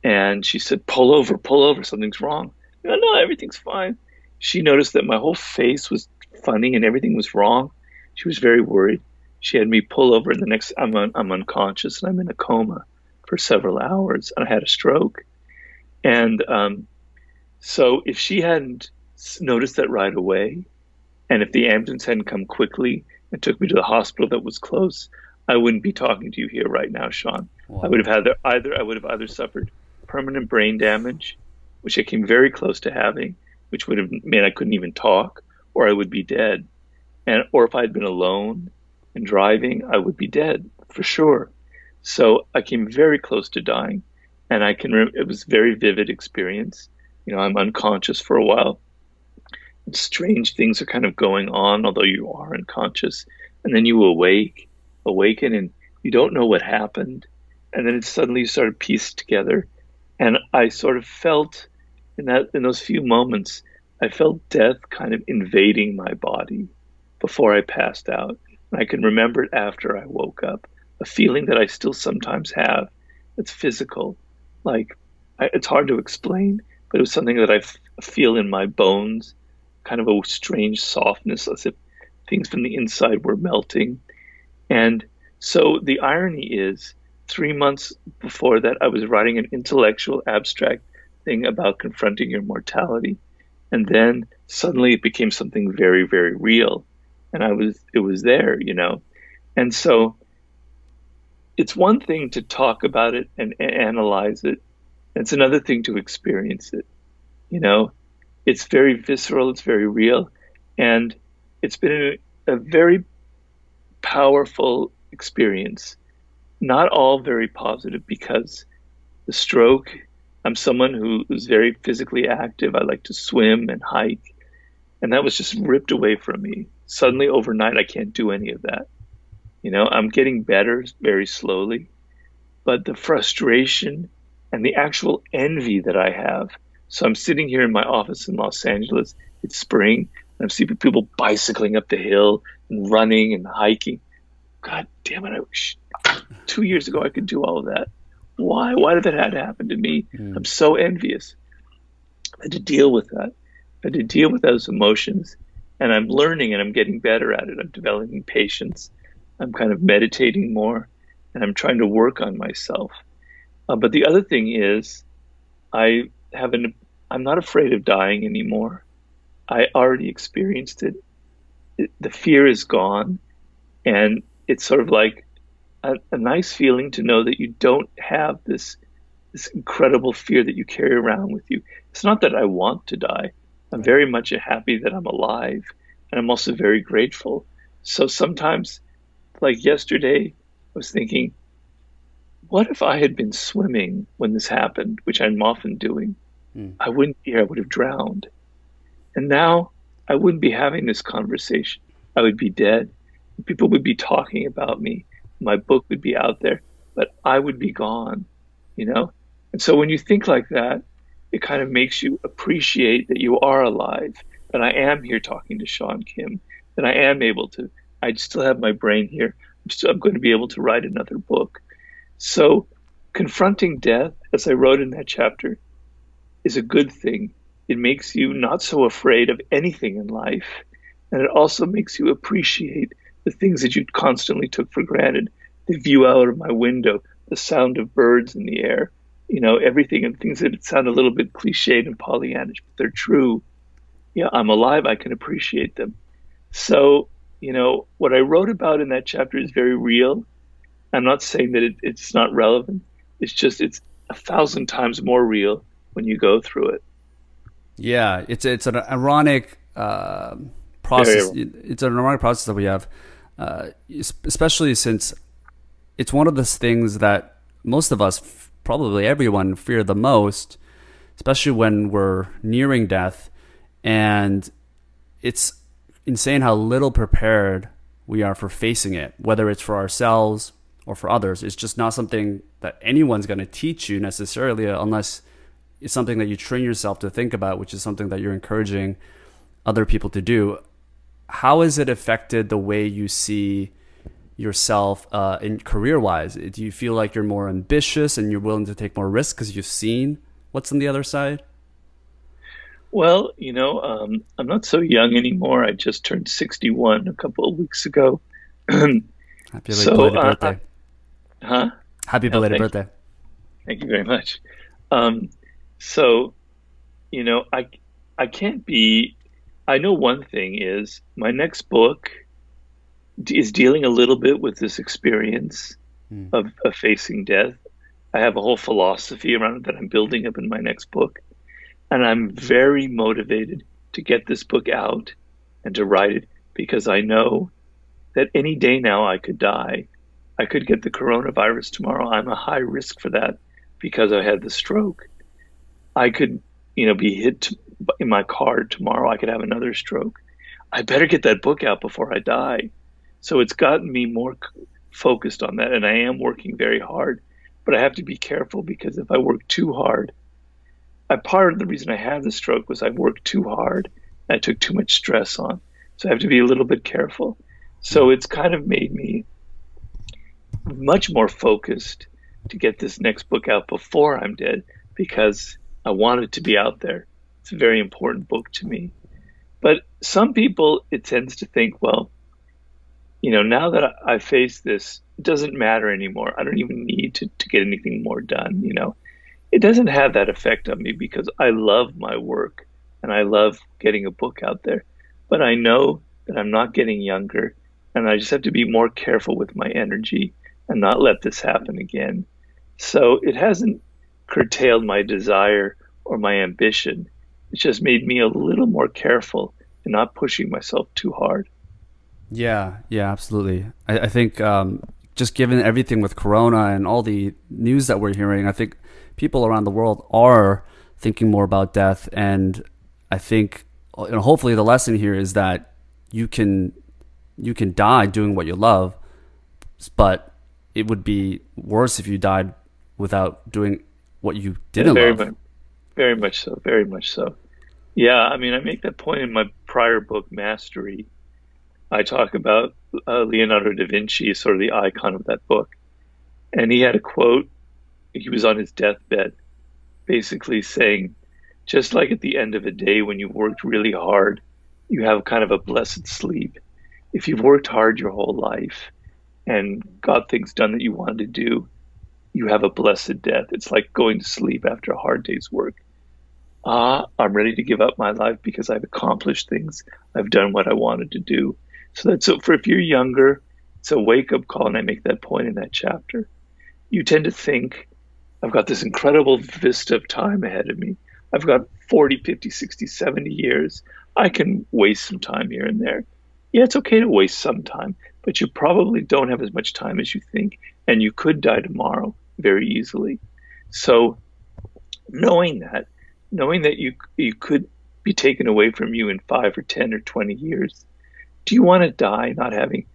and she said, "Pull over, pull over. Something's wrong." No, no, everything's fine. she noticed that my whole face was funny and everything was wrong. She was very worried. She had me pull over, and the next I'm un, I'm unconscious and I'm in a coma for several hours, and I had a stroke. And um, so, if she hadn't noticed that right away, and if the ambulance hadn't come quickly and took me to the hospital that was close, I wouldn't be talking to you here right now, Sean. Wow. I would have had either I would have either suffered permanent brain damage, which I came very close to having, which would have meant I couldn't even talk, or I would be dead. And or if I had been alone and driving, I would be dead for sure. So I came very close to dying, and I can. remember it was a very vivid experience. You know, I'm unconscious for a while. Strange things are kind of going on, although you are unconscious, and then you awake, awaken, and you don't know what happened, and then it suddenly started pieced together, and I sort of felt in that in those few moments, I felt death kind of invading my body before I passed out. And I can remember it after I woke up, a feeling that I still sometimes have. It's physical, like I, it's hard to explain, but it was something that I f- feel in my bones, kind of a strange softness, as if things from the inside were melting. And so the irony is, three months before that, I was writing an intellectual abstract thing about confronting your mortality. And then suddenly it became something very, very real. And I was, it was there, you know. And so it's one thing to talk about it and, analyze it. It's another thing to experience it. You know, it's very visceral, it's very real. And it's been a, a very powerful experience. Not all very positive because the stroke I'm someone who is very physically active. I like to swim and hike. And that was just ripped away from me. Suddenly, overnight, I can't do any of that. You know, I'm getting better very slowly. But the frustration and the actual envy that I have. So I'm sitting here in my office in Los Angeles. It's spring. And I'm seeing people bicycling up the hill and running and hiking. God damn it. I wish two years ago I could do all of that. Why? Why did that have to happen to me? Mm. I'm so envious. I had to deal with that. I had to deal with those emotions. And I'm learning and I'm getting better at it. I'm developing patience. I'm kind of meditating more and I'm trying to work on myself. Uh, but the other thing is, I have an, I'm not afraid of dying anymore. I already experienced it. it the fear is gone. And it's sort of like a, a nice feeling to know that you don't have this this incredible fear that you carry around with you. It's not that I want to die. I'm very much happy that I'm alive, and I'm also very grateful. So sometimes, like yesterday, I was thinking, what if I had been swimming when this happened, which I'm often doing? Mm. I wouldn't be here, I would have drowned. And now I wouldn't be having this conversation. I would be dead. People would be talking about me my book would be out there, but I would be gone, you know? And so when you think like that, it kind of makes you appreciate that you are alive, that I am here talking to Sean Kim, that I am able to, I still have my brain here. I'm still, I'm going to be able to write another book. So confronting death, as I wrote in that chapter, is a good thing. It makes you not so afraid of anything in life. And it also makes you appreciate the things that you constantly took for granted, the view out of my window, the sound of birds in the air, you know, everything and things that sound a little bit cliched and Pollyannish, but they're true. Yeah, I'm alive. I can appreciate them. So, you know, what I wrote about in that chapter is very real. I'm not saying that it, it's not relevant. It's just it's a thousand times more real when you go through it. Yeah, it's it's an ironic uh, process. It's an ironic process that we have uh, especially since it's one of those things that most of us, probably everyone, fear the most, especially when we're nearing death. And it's insane how little prepared we are for facing it, whether it's for ourselves or for others. It's just not something that anyone's going to teach you necessarily, unless it's something that you train yourself to think about, which is something that you're encouraging other people to do how has it affected the way you see yourself uh, in career wise? Do you feel like you're more ambitious and you're willing to take more risks because you've seen what's on the other side? Well, you know, um, I'm not so young anymore. I just turned 61 a couple of weeks ago. Happy So, belated uh, birthday. huh? Happy belated thank birthday. Thank you very much. Um, so, you know, I I can't be. I know one thing is my next book d- is dealing a little bit with this experience Hmm. of, of facing death. I have a whole philosophy around it that I'm building up in my next book, and I'm very motivated to get this book out and to write it because I know that any day now I could die. I could get the coronavirus tomorrow. I'm a high risk for that because I had the stroke. I could, you know, be hit in my car tomorrow. I could have another stroke. I better get that book out before I die. So it's gotten me more focused on that, and I am working very hard. But I have to be careful because if I work too hard, I, part of the reason I had the stroke was I worked too hard. I took too much stress on, so I have to be a little bit careful. So mm-hmm. it's kind of made me much more focused to get this next book out before I'm dead because I want it to be out there. It's a very important book to me. But some people, it tends to think, well, you know, now that I, I face this, it doesn't matter anymore. I don't even need to, to get anything more done. You know, it doesn't have that effect on me because I love my work and I love getting a book out there. But I know that I'm not getting younger and I just have to be more careful with my energy and not let this happen again. So it hasn't curtailed my desire or my ambition. It's just made me a little more careful and not pushing myself too hard. Yeah, yeah, absolutely. I, I think um, just given everything with Corona and all the news that we're hearing, I think people around the world are thinking more about death, and I think you know, hopefully the lesson here is that you can you can die doing what you love, but it would be worse if you died without doing what you didn't very love. much, very much so, very much so. Yeah, I mean, I make that point in my prior book, Mastery. I talk about uh, Leonardo da Vinci, sort of the icon of that book, and he had a quote. He was on his deathbed, basically saying, "Just like at the end of a day when you've worked really hard, you have kind of a blessed sleep. If you've worked hard your whole life and got things done that you wanted to do, you have a blessed death. It's like going to sleep after a hard day's work. Ah, I'm ready to give up my life because I've accomplished things. I've done what I wanted to do. So that's so for if you're younger, it's a wake up call, and I make that point in that chapter. You tend to think, I've got this incredible vista of time ahead of me. I've got 40, 50, 60, 70 years. I can waste some time here and there. Yeah, it's okay to waste some time, but you probably don't have as much time as you think, and you could die tomorrow very easily. So, knowing that, knowing that you you could be taken away from you in five or ten or twenty years, do you want to die not having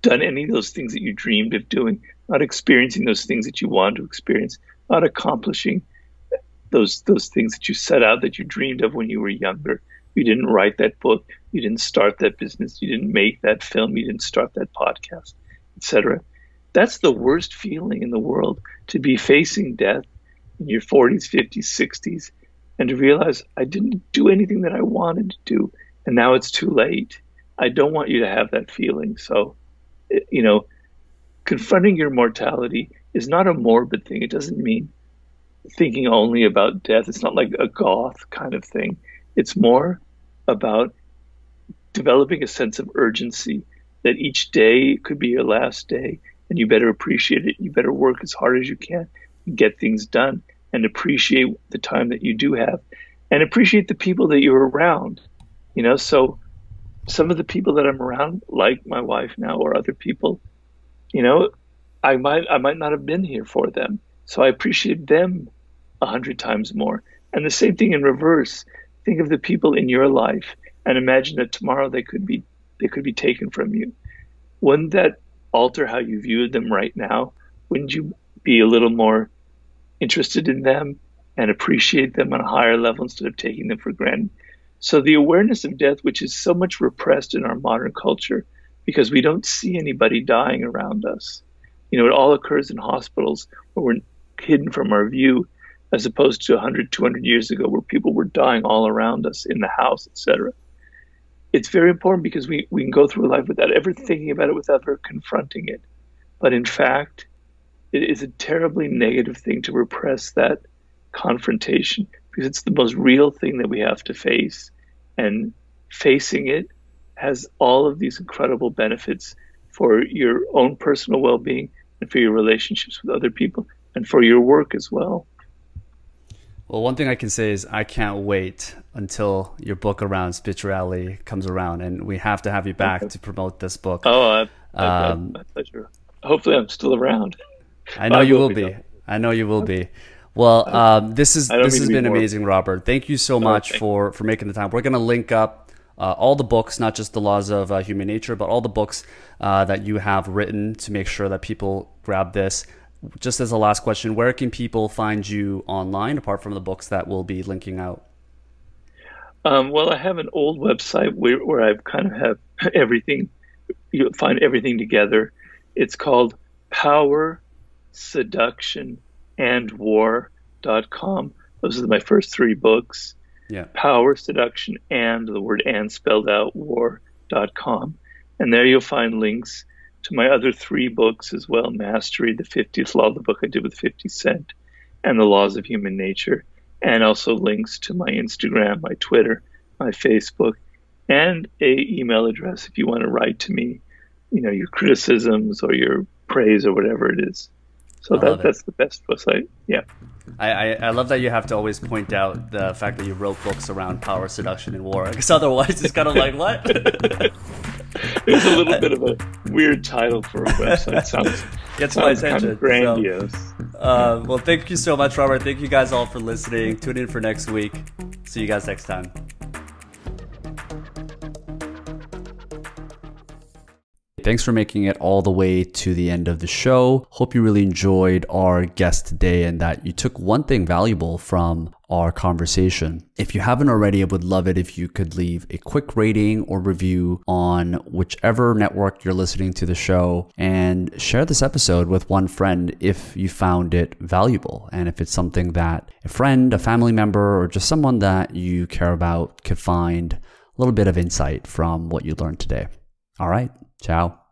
done any of those things that you dreamed of doing, not experiencing those things that you wanted to experience, not accomplishing those those things that you set out that you dreamed of when you were younger? You didn't write that book, you didn't start that business, you didn't make that film, you didn't start that podcast, etc. That's the worst feeling in the world to be facing death in your 40s, 50s, 60s, and to realize I didn't do anything that I wanted to do, and now it's too late. I don't want you to have that feeling. So, you know, confronting your mortality is not a morbid thing. It doesn't mean thinking only about death. It's not like a goth kind of thing. It's more about developing a sense of urgency that each day could be your last day and you better appreciate it. You better work as hard as you can and get things done and appreciate the time that you do have and appreciate the people that you're around. You know, so some of the people that I'm around, like my wife now or other people, you know, I might I might not have been here for them. So I appreciate them a hundred times more. And the same thing in reverse. Think of the people in your life and imagine that tomorrow they could be they could be taken from you. Wouldn't that alter how you view them right now? Wouldn't you be a little more interested in them and appreciate them on a higher level instead of taking them for granted? So the awareness of death, which is so much repressed in our modern culture, because we don't see anybody dying around us. You know, it all occurs in hospitals where we're hidden from our view. as opposed to 100, 200 years ago where people were dying all around us in the house, etc. It's very important because we, we can go through life without ever thinking about it, without ever confronting it. But in fact, it is a terribly negative thing to repress that confrontation because it's the most real thing that we have to face. And facing it has all of these incredible benefits for your own personal well being and for your relationships with other people and for your work as well. Well, one thing I can say is I can't wait until your book around spirituality comes around, and we have to have you back okay. to promote this book. Oh, I, I, um, my pleasure. Hopefully, I'm still around. I know I you will be. be. I know you will be. Well, um, this is this has been amazing, Robert. Thank you so much okay. for for making the time. We're going to link up uh, all the books, not just the laws of uh, human nature, but all the books uh, that you have written to make sure that people grab this. Just as a last question, where can people find you online apart from the books that we'll be linking out? Um, well, I have an old website where, where I've kind of have everything. You'll find everything together. It's called Power Seduction and War.com. Those are my first three books. Yeah. Power, Seduction, and the word and spelled out war.com. And there you'll find links to my other three books as well Mastery, the 50th Law, the book I did with 50 Cent, and The Laws of Human Nature, and also links to my Instagram, my Twitter, my Facebook, and a email address if you want to write to me, you know, your criticisms or your praise or whatever it is. So that, that's the best website. Yeah. I, I, I, love that you have to always point out the fact that you wrote books around power, seduction, and war. Because otherwise, it's kind of like what? it's a little bit of a weird title for a website. Sounds gets my attention. Kind of grandiose. So, uh, well, thank you so much, Robert. Thank you guys all for listening. Tune in for next week. See you guys next time. Thanks for making it all the way to the end of the show. Hope you really enjoyed our guest today and that you took one thing valuable from our conversation. If you haven't already, I would love it if you could leave a quick rating or review on whichever network you're listening to the show and share this episode with one friend if you found it valuable and if it's something that a friend, a family member, or just someone that you care about could find a little bit of insight from what you learned today. All right. Chao.